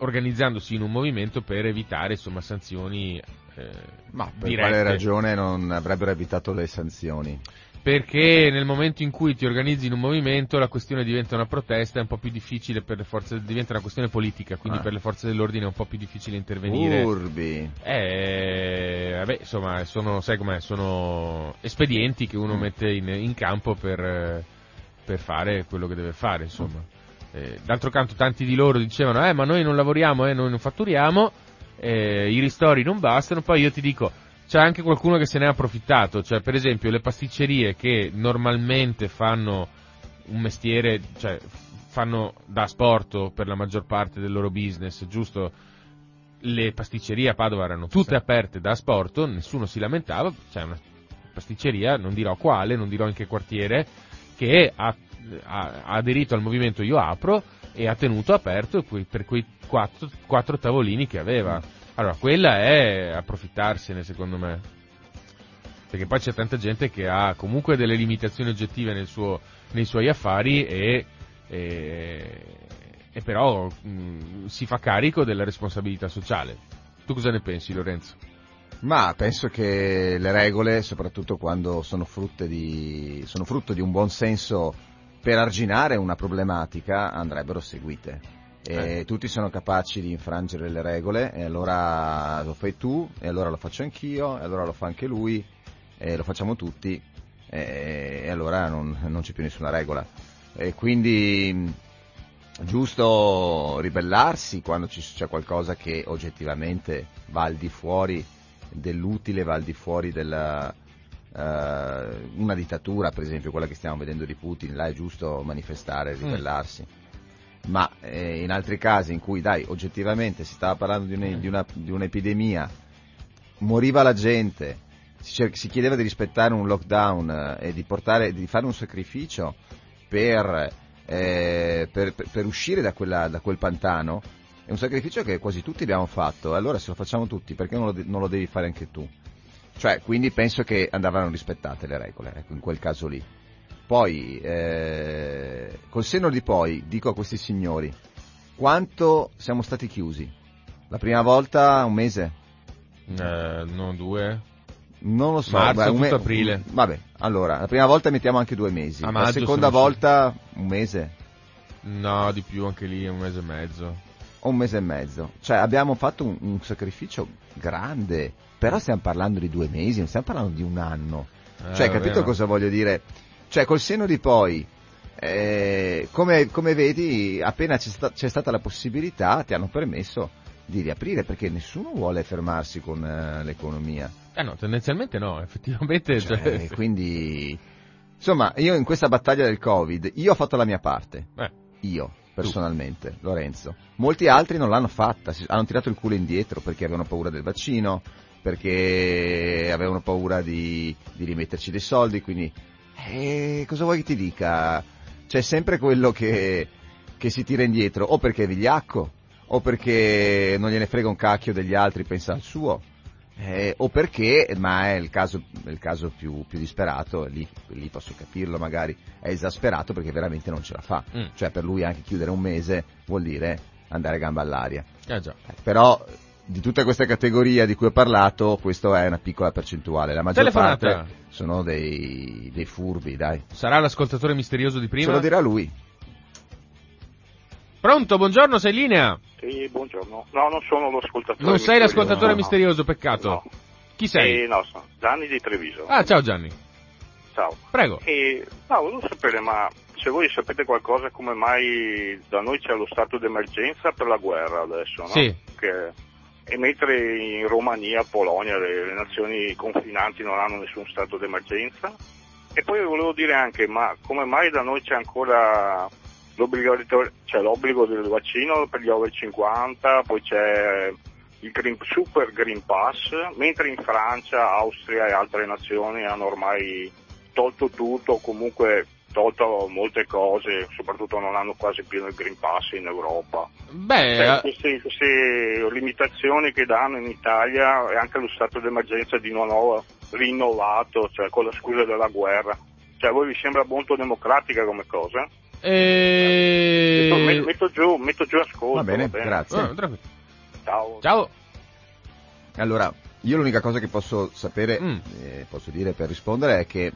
organizzandosi in un movimento per evitare insomma sanzioni eh, Ma per dirette. quale ragione non avrebbero evitato le sanzioni? Perché nel momento in cui ti organizzi in un movimento la questione diventa una protesta, è un po' più difficile per le forze, diventa una questione politica, quindi Ah. per le forze dell'ordine è un po' più difficile intervenire. Urbi. Eh, vabbè, insomma, sono, sai com'è, sono espedienti che uno Mm. mette in, in campo per, per fare quello che deve fare, insomma. Eh, d'altro canto tanti di loro dicevano, eh, ma noi non lavoriamo, eh, noi non fatturiamo, eh, i ristori non bastano, poi io ti dico, c'è anche qualcuno che se ne è approfittato, cioè per esempio le pasticcerie che normalmente fanno un mestiere, cioè fanno da sport per la maggior parte del loro business, giusto? Le pasticcerie a Padova erano tutte Sì. aperte da sport, nessuno si lamentava, c'è una pasticceria, non dirò quale, non dirò in che quartiere, che ha, ha- ha aderito al movimento Io Apro e ha tenuto aperto per quei quattro, quattro tavolini che aveva. Allora, quella è approfittarsene, secondo me. Perché poi c'è tanta gente che ha comunque delle limitazioni oggettive nel suo- nei suoi affari e, e- e però mh, si fa carico della responsabilità sociale. Tu cosa ne pensi, Lorenzo? Ma penso che le regole, soprattutto quando sono, di, sono frutto di un buon senso per arginare una problematica, andrebbero seguite. E Eh. tutti sono capaci di infrangere le regole, e allora lo fai tu, e allora lo faccio anch'io, e allora lo fa anche lui, e lo facciamo tutti, e, e allora non, non c'è più nessuna regola. E quindi giusto ribellarsi quando ci- c'è qualcosa che oggettivamente va al di fuori dell'utile, va al di fuori della eh, una dittatura, per esempio quella che stiamo vedendo di Putin, là è giusto manifestare, ribellarsi. Ma eh, in altri casi in cui, dai, oggettivamente si stava parlando di, un- di una- di un'epidemia, moriva la gente, si, cer- si chiedeva di rispettare un lockdown eh, e di, portare, di fare un sacrificio per, eh, per- per- per uscire da, quella- da quel pantano, è un sacrificio che quasi tutti abbiamo fatto, allora se lo facciamo tutti, perché non lo, de- non lo devi fare anche tu? Cioè, quindi penso che andavano rispettate le regole, ecco, in quel caso lì. Poi, eh, col senno di poi, dico a questi signori, quanto siamo stati chiusi? La prima volta un mese? Eh, no, due? Non lo so. Marzo, beh, un tutto aprile. Vabbè, allora, la prima volta mettiamo anche due mesi. A la seconda volta un mese. No, di più anche lì, un mese e mezzo. o un mese e mezzo. Cioè abbiamo fatto un, un sacrificio grande, però stiamo parlando di due mesi, non stiamo parlando di un anno. Eh, cioè, capito cosa voglio dire? Cioè, col senno di poi, eh, come, come vedi, appena c'è, sta- c'è stata la possibilità, ti hanno permesso di riaprire, perché nessuno vuole fermarsi con eh, l'economia. Eh no, tendenzialmente no, effettivamente. Cioè, cioè- quindi, insomma, io in questa battaglia del Covid, io ho fatto la mia parte. Eh, Io, personalmente, Lorenzo. Molti altri non l'hanno fatta, hanno tirato il culo indietro perché avevano paura del vaccino, perché avevano paura di, di rimetterci dei soldi, quindi eh, cosa vuoi che ti dica? C'è sempre quello che, che si tira indietro, o perché è vigliacco, o perché non gliene frega un cacchio degli altri, pensa al suo. Eh, o perché, ma è il caso, è il caso più, più disperato, lì, lì posso capirlo magari, è esasperato perché veramente non ce la fa. Mm. Cioè per lui anche chiudere un mese vuol dire andare a gamba all'aria. eh già. Eh, Però di tutte queste categorie di cui ho parlato, questa è una piccola percentuale, la maggior Telefonata. parte sono dei, dei furbi, dai. Sarà l'ascoltatore misterioso di prima? Ce lo dirà lui. Pronto, buongiorno, sei in linea? Sì, buongiorno. No, non sono l'ascoltatore. Non sei l'ascoltatore no, no. misterioso, peccato. No. Chi sei? Eh, no, sono Gianni di Treviso. Ah, ciao Gianni. Ciao. Prego. E, no, volevo sapere, ma se voi sapete qualcosa come mai da noi c'è lo stato d'emergenza per la guerra adesso, no? Sì. Che- e mentre in Romania, Polonia, le, le nazioni confinanti non hanno nessun stato d'emergenza. E poi volevo dire anche, ma come mai da noi c'è ancora c'è l'obbligo del vaccino per gli over 50, poi c'è il green- super green pass, mentre in Francia, Austria e altre nazioni hanno ormai tolto tutto, comunque tolto molte cose, soprattutto non hanno quasi più il green pass in Europa. Beh, Cioè, eh, queste, queste limitazioni che danno in Italia e anche lo stato d'emergenza di nuovo rinnovato, cioè con la scusa della guerra. Cioè, a voi vi sembra molto democratica come cosa? eh... Metto, metto giù, metto giù ascolto. Va bene, grazie. Ah. Ciao. Ciao. Allora, io l'unica cosa che posso sapere, Mm. eh, posso dire per rispondere, è che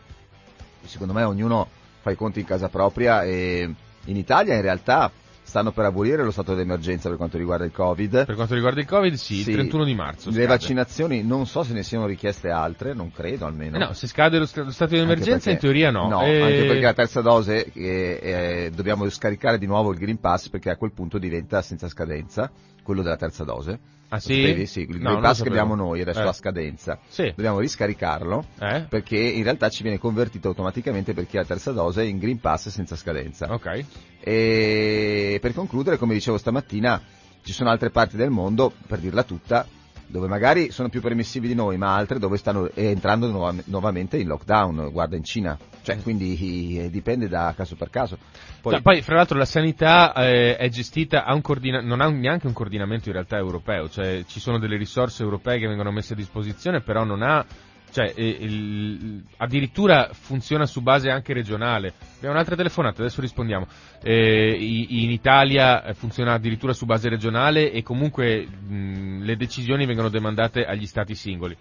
secondo me ognuno fa i conti in casa propria e in Italia in realtà stanno per abolire lo stato d'emergenza per quanto riguarda il Covid. Per quanto riguarda il Covid, sì, Sì. il 31 di marzo. Le scade. vaccinazioni non so se ne siano richieste altre, non credo almeno. Eh no, se scade lo, lo stato di Anche emergenza, in teoria no. No, Eh, anche perché la terza dose eh, eh, dobbiamo scaricare di nuovo il Green Pass perché a quel punto diventa senza scadenza, quello della terza dose. Ah sì? sapevi? Sì, il No, Pass che abbiamo noi adesso Eh. ha scadenza. Sì. Dobbiamo riscaricarlo Eh? perché in realtà ci viene convertito automaticamente per chi ha la terza dose in Green Pass senza scadenza. Ok. E per concludere, come dicevo stamattina, ci sono altre parti del mondo, per dirla tutta, dove magari sono più permissivi di noi, ma altre dove stanno entrando nuova- nuovamente in lockdown, guarda in Cina. Cioè, quindi eh, dipende da caso per caso. Poi, Poi, poi, fra l'altro, la sanità eh, è gestita, ha un coordina- non ha neanche un coordinamento in realtà europeo, cioè ci sono delle risorse europee che vengono messe a disposizione, però non ha, cioè eh, il- addirittura funziona su base anche regionale. Abbiamo un'altra telefonata, adesso rispondiamo. Eh, in Italia eh, funziona addirittura su base regionale e comunque mh, le decisioni vengono demandate agli stati singoli.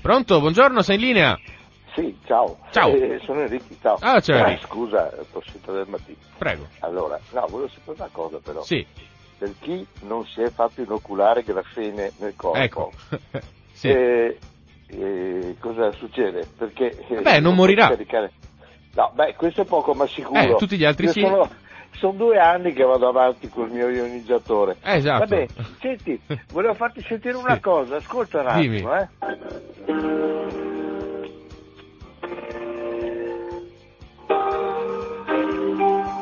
Pronto, buongiorno, sei in linea? Sì, ciao. Ciao. Eh, sono Enrico, ciao. Ah, ciao, Eh, Enrico. scusa, sentito del mattino. Prego. Allora, no, volevo sapere una cosa però. Sì, Per chi non si è fatto inoculare grafene nel corpo, ecco. sì. eh, eh, cosa succede? Perché eh, Beh, non morirà. caricare- No, beh, questo è poco ma sicuro. Eh, tutti gli altri Io sì. Sono, sono due anni che vado avanti col mio ionizzatore. Eh, esatto. Vabbè, senti, volevo farti sentire una Sì. cosa, ascolta un Dimmi. attimo, eh.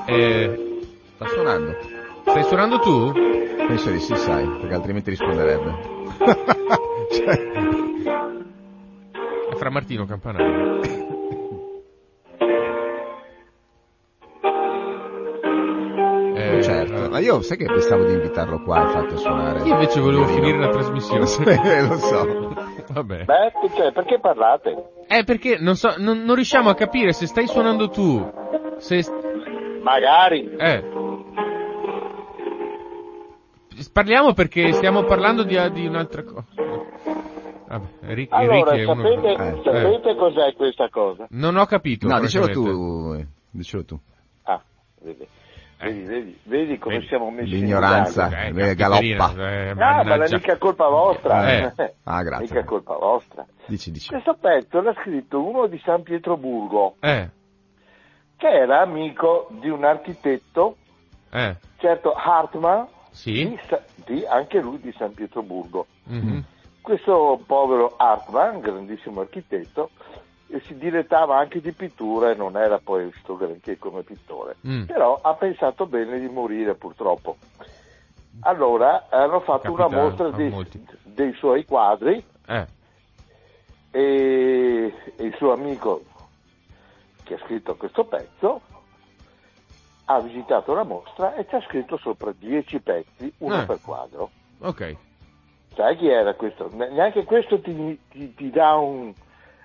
Eh, sta suonando. stai suonando tu? Penso di sì, sai, perché altrimenti risponderebbe. Cioè, È fra Martino Campanale. Eh, certo. Ma io sai che pensavo di invitarlo qua infatti a suonare. Io invece volevo Violino. finire la trasmissione. Eh, lo so. Vabbè. Beh, cioè, perché parlate? Eh, perché non, so, non, non riusciamo a capire se stai suonando tu. Se. Magari. Eh. Parliamo perché stiamo parlando di, di un'altra cosa. Vabbè, Enrico, Allora, Enrico è uno- sapete, eh, sapete cos'è questa cosa? Non ho capito. No, dicelo francamente. tu, eh, dicelo tu. Ah, vedi. Vedi, vedi, vedi come Vedi. siamo messi L'ignoranza. in. Eh, galoppa. eh, No, ma non è mannaggia. mica colpa vostra. Eh. Ah, grazie. Mica colpa vostra. Dici, dici. Questo pezzo l'ha scritto uno di San Pietroburgo, Eh, che era amico di un architetto, eh, certo Hartmann, sì. di, di- anche lui di San Pietroburgo. mhm. Questo povero Hartmann, grandissimo architetto, e si dilettava anche di pittura e non era poi sto granché come pittore. Mm. Però ha pensato bene di morire purtroppo. Allora hanno fatto Capita una mostra dei, dei suoi quadri Eh, e, e il suo amico che ha scritto questo pezzo ha visitato la mostra e ci ha scritto sopra 10 pezzi, uno Eh. per quadro. ok. Sai chi era questo? Ne- Neanche questo ti, ti- ti dà un-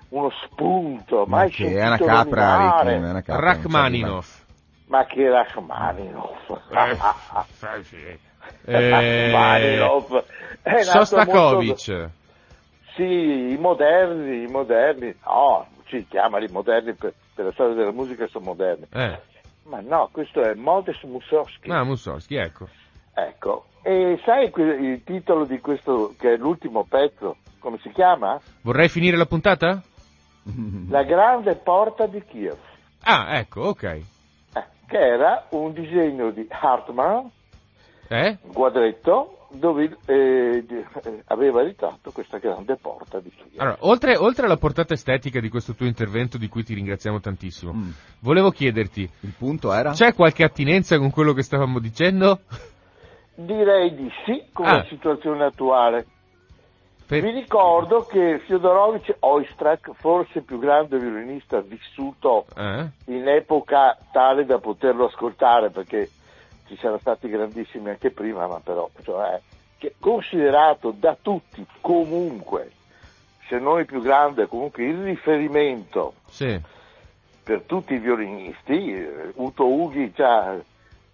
uno spunto, Ma mai che è una sentito capra, è una capra. Rachmaninov. Ma che Rachmaninov? Eh, sì. Rachmaninov. È Eh, nato Sostakovic. molto- Sì, i moderni, i moderni, no, ci chiamali moderni per, per la storia della musica sono moderni. Eh, Ma no, questo è Modest Mussorgsky. ah, Mussorgsky, ecco. Ecco, e sai il titolo di questo, che è l'ultimo pezzo, come si chiama? Vorrei finire la puntata? La grande porta di Kiev, Ah, ecco, ok. eh, che era un disegno di Hartmann, Eh? un quadretto, dove eh, eh, aveva ritratto questa grande porta di Kiev. Allora, oltre, oltre alla portata estetica di questo tuo intervento, di cui ti ringraziamo tantissimo, Mm. volevo chiederti, Il punto era? c'è qualche attinenza con quello che stavamo dicendo? Direi di sì, con Ah. la situazione attuale. Per- Vi ricordo che Fyodorovich Oistrakh, forse il più grande violinista vissuto Eh? in epoca tale da poterlo ascoltare perché ci saranno stati grandissimi anche prima, ma però cioè, che considerato da tutti comunque, se non il più grande, comunque il riferimento Sì. per tutti i violinisti, eh, Uto Ughi c'ha,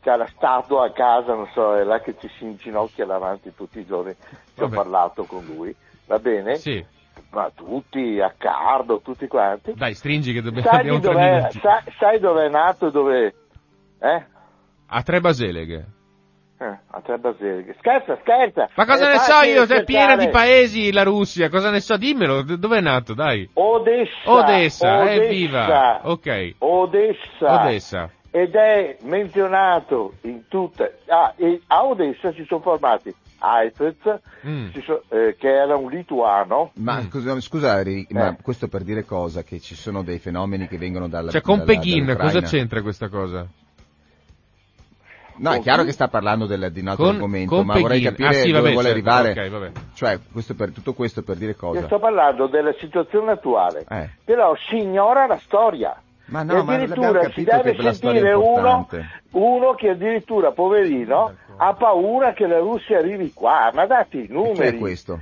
c'ha la statua a casa, non so, è là che ci si inginocchia davanti tutti i giorni, ci ho parlato con lui, va bene? Sì. Ma tutti, Accardo, tutti quanti. Dai, stringi che dobbiamo, Sai, abbiamo dov'è, sai dove è nato e dove... Eh? A tre baseleghe. Eh, a tre baseliche. Scherza, scherza! Ma cosa È ne so io? È piena di paesi la Russia, cosa ne so? Dimmelo, d- dove è nato, dai. Odessa! Odessa, Odessa, evviva. Ok. Odessa! Odessa. Ed è menzionato in tutte... Ah, e a Odessa si sono formati Heifetz, Mm. eh, che era un lituano, Ma Mm. scusa, scusa Ricky, ma Eh. questo per dire cosa? Che ci sono dei fenomeni che vengono dalla Cioè, con dalla- Peghin, cosa c'entra questa cosa? No, è chiaro chi? che sta parlando del, di un altro Con, argomento, con ma vorrei Peghin. capire ah, sì, dove vabbè, vuole certo, arrivare. Ok, vabbè. Cioè, questo per, tutto questo per dire io cosa? sto parlando della situazione attuale, Eh. però si ignora la storia. Ma e no, ma addirittura si capito che deve sentire uno, uno che addirittura, poverino, ha paura che la Russia arrivi qua. Ma dati i E chi numeri. è questo?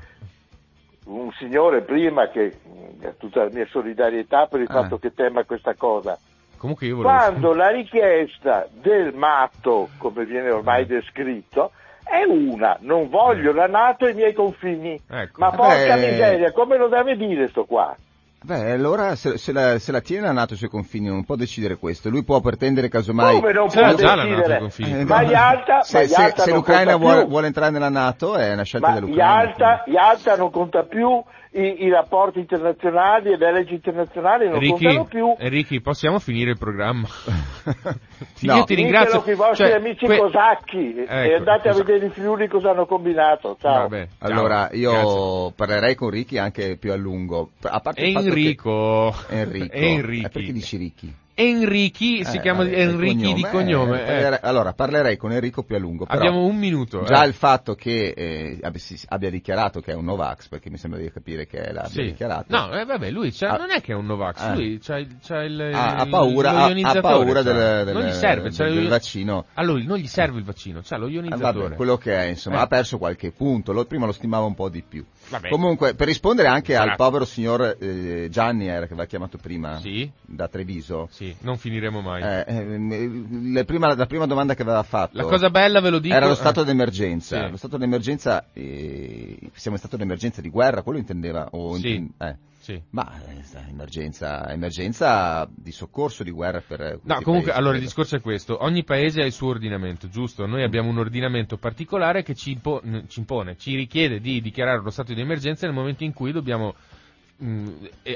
Un signore prima che mh, ha tutta la mia solidarietà per il Ah. fatto che tema questa cosa. Comunque io volevo... Quando la richiesta del matto, come viene ormai descritto, è una, non voglio la Nato ai miei confini. Ecco. Ma porca Beh. miseria, come lo deve dire sto qua? Beh, allora se, se la, se la tiene la NATO sui confini non può decidere questo. Lui può pretendere casomai... Come non può già la Nato decidere? confini. Eh, Ma no. Yalta, se, ma se- se l'Ucraina vuole, vuole entrare nella NATO è una scelta Ma dell'Ucraina. Yalta, Yalta non conta più, i, i rapporti internazionali e le leggi internazionali non Ricky, contano più. Ricky, possiamo finire il programma? No. Io ti ringrazio. Ditelo con i vostri Cioè, amici que- cosacchi e Ecco, andate a esatto. vedere i Friuli cosa hanno combinato. Ciao. Vabbè, ciao. Allora, io Grazie. parlerei con Ricky anche più a lungo. A parte Enrico. che- Enrico. Enrichi. Eh, perché dici Ricky? Enrichi si Eh, chiama vabbè, Enrichi di cognome. eh, eh. parlerei- allora, parlerei con Enrico più a lungo. Abbiamo un minuto. già eh. il fatto che eh, abbia, si- dichiarato che è un Novax, perché mi sembra di capire che l'abbia Sì. dichiarato. No, eh, vabbè, lui Ah. non è che è un Novax, Ah. lui c'ha, il- c'ha il, Ha- ha il- paura- ha- paura c'ha. del- del- serve, del il- vaccino. A lui non gli serve il vaccino, c'ha lo Ah, ionizzatore. vabbè, quello che è, insomma, Eh. ha perso qualche punto, lo- prima lo stimava un po' di più. Vabbè. Comunque, per rispondere anche al Grazie. povero signor eh, Gianni, era che aveva chiamato prima, Sì. da Treviso, Sì, non finiremo mai. eh, le prima- la prima domanda che aveva fatto La cosa bella ve lo dico. era lo eh, stato d'emergenza. Sì. Lo stato d'emergenza, eh, siamo in stato d'emergenza di guerra, quello intendeva? O Sì. inten- eh. Sì. Ma eh, emergenza, emergenza di soccorso, di guerra per No, comunque, paesi, allora il credo. discorso è questo. Ogni paese ha il suo ordinamento, giusto? Noi abbiamo un ordinamento particolare che ci, impo- n- ci impone, ci richiede di dichiarare lo stato di emergenza nel momento in cui dobbiamo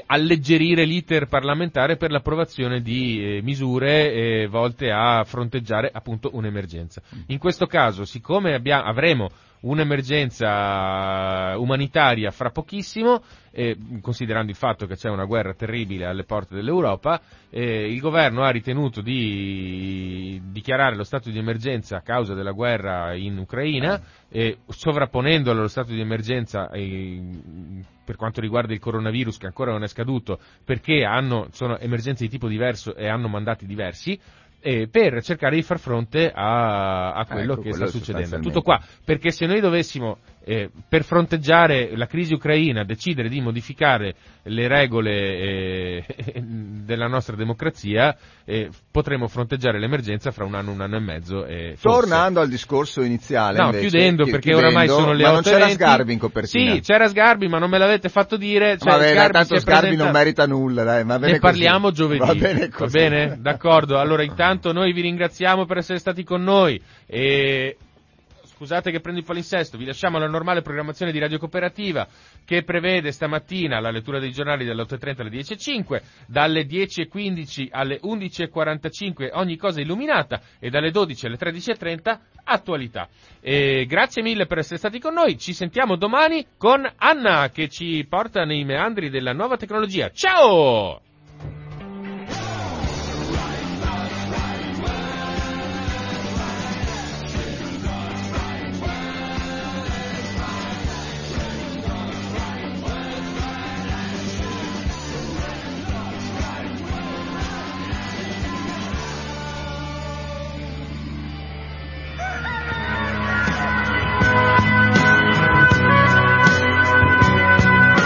alleggerire l'iter parlamentare per l'approvazione di eh, misure eh, volte a fronteggiare appunto un'emergenza. In questo caso, siccome abbia- avremo un'emergenza umanitaria fra pochissimo, eh, considerando il fatto che c'è una guerra terribile alle porte dell'Europa, eh, il governo ha ritenuto di dichiarare lo stato di emergenza a causa della guerra in Ucraina, eh, sovrapponendolo allo stato di emergenza eh, per quanto riguarda il coronavirus che ancora non è scaduto, perché hanno, sono emergenze di tipo diverso e hanno mandati diversi, per cercare di far fronte a, a quello Ecco, che quello sta succedendo. Tutto qua, perché se noi dovessimo, eh, per fronteggiare la crisi ucraina, decidere di modificare le regole eh, della nostra democrazia, eh, potremo fronteggiare l'emergenza fra un anno, un anno e mezzo. E forse- Tornando al discorso iniziale, No, invece, chiudendo chi- perché chiudendo, oramai sono le ma non 8.20. c'era Sgarbi in copertina. Sì, c'era Sgarbi, ma non me l'avete fatto dire. Cioè, ma bene, Sgarbi tanto si è Sgarbi presentato- non merita nulla, dai, va bene ne così. parliamo giovedì. Va bene Va così. bene? D'accordo. Allora, intanto noi vi ringraziamo per essere stati con noi e scusate che prendo il palinsesto, vi lasciamo alla normale programmazione di Radio Cooperativa che prevede stamattina la lettura dei giornali dalle 8.30 alle 10.05, dalle 10.15 alle 11.45 ogni cosa illuminata e dalle 12 alle 13.30 attualità. E grazie mille per essere stati con noi, ci sentiamo domani con Anna che ci porta nei meandri della nuova tecnologia. Ciao!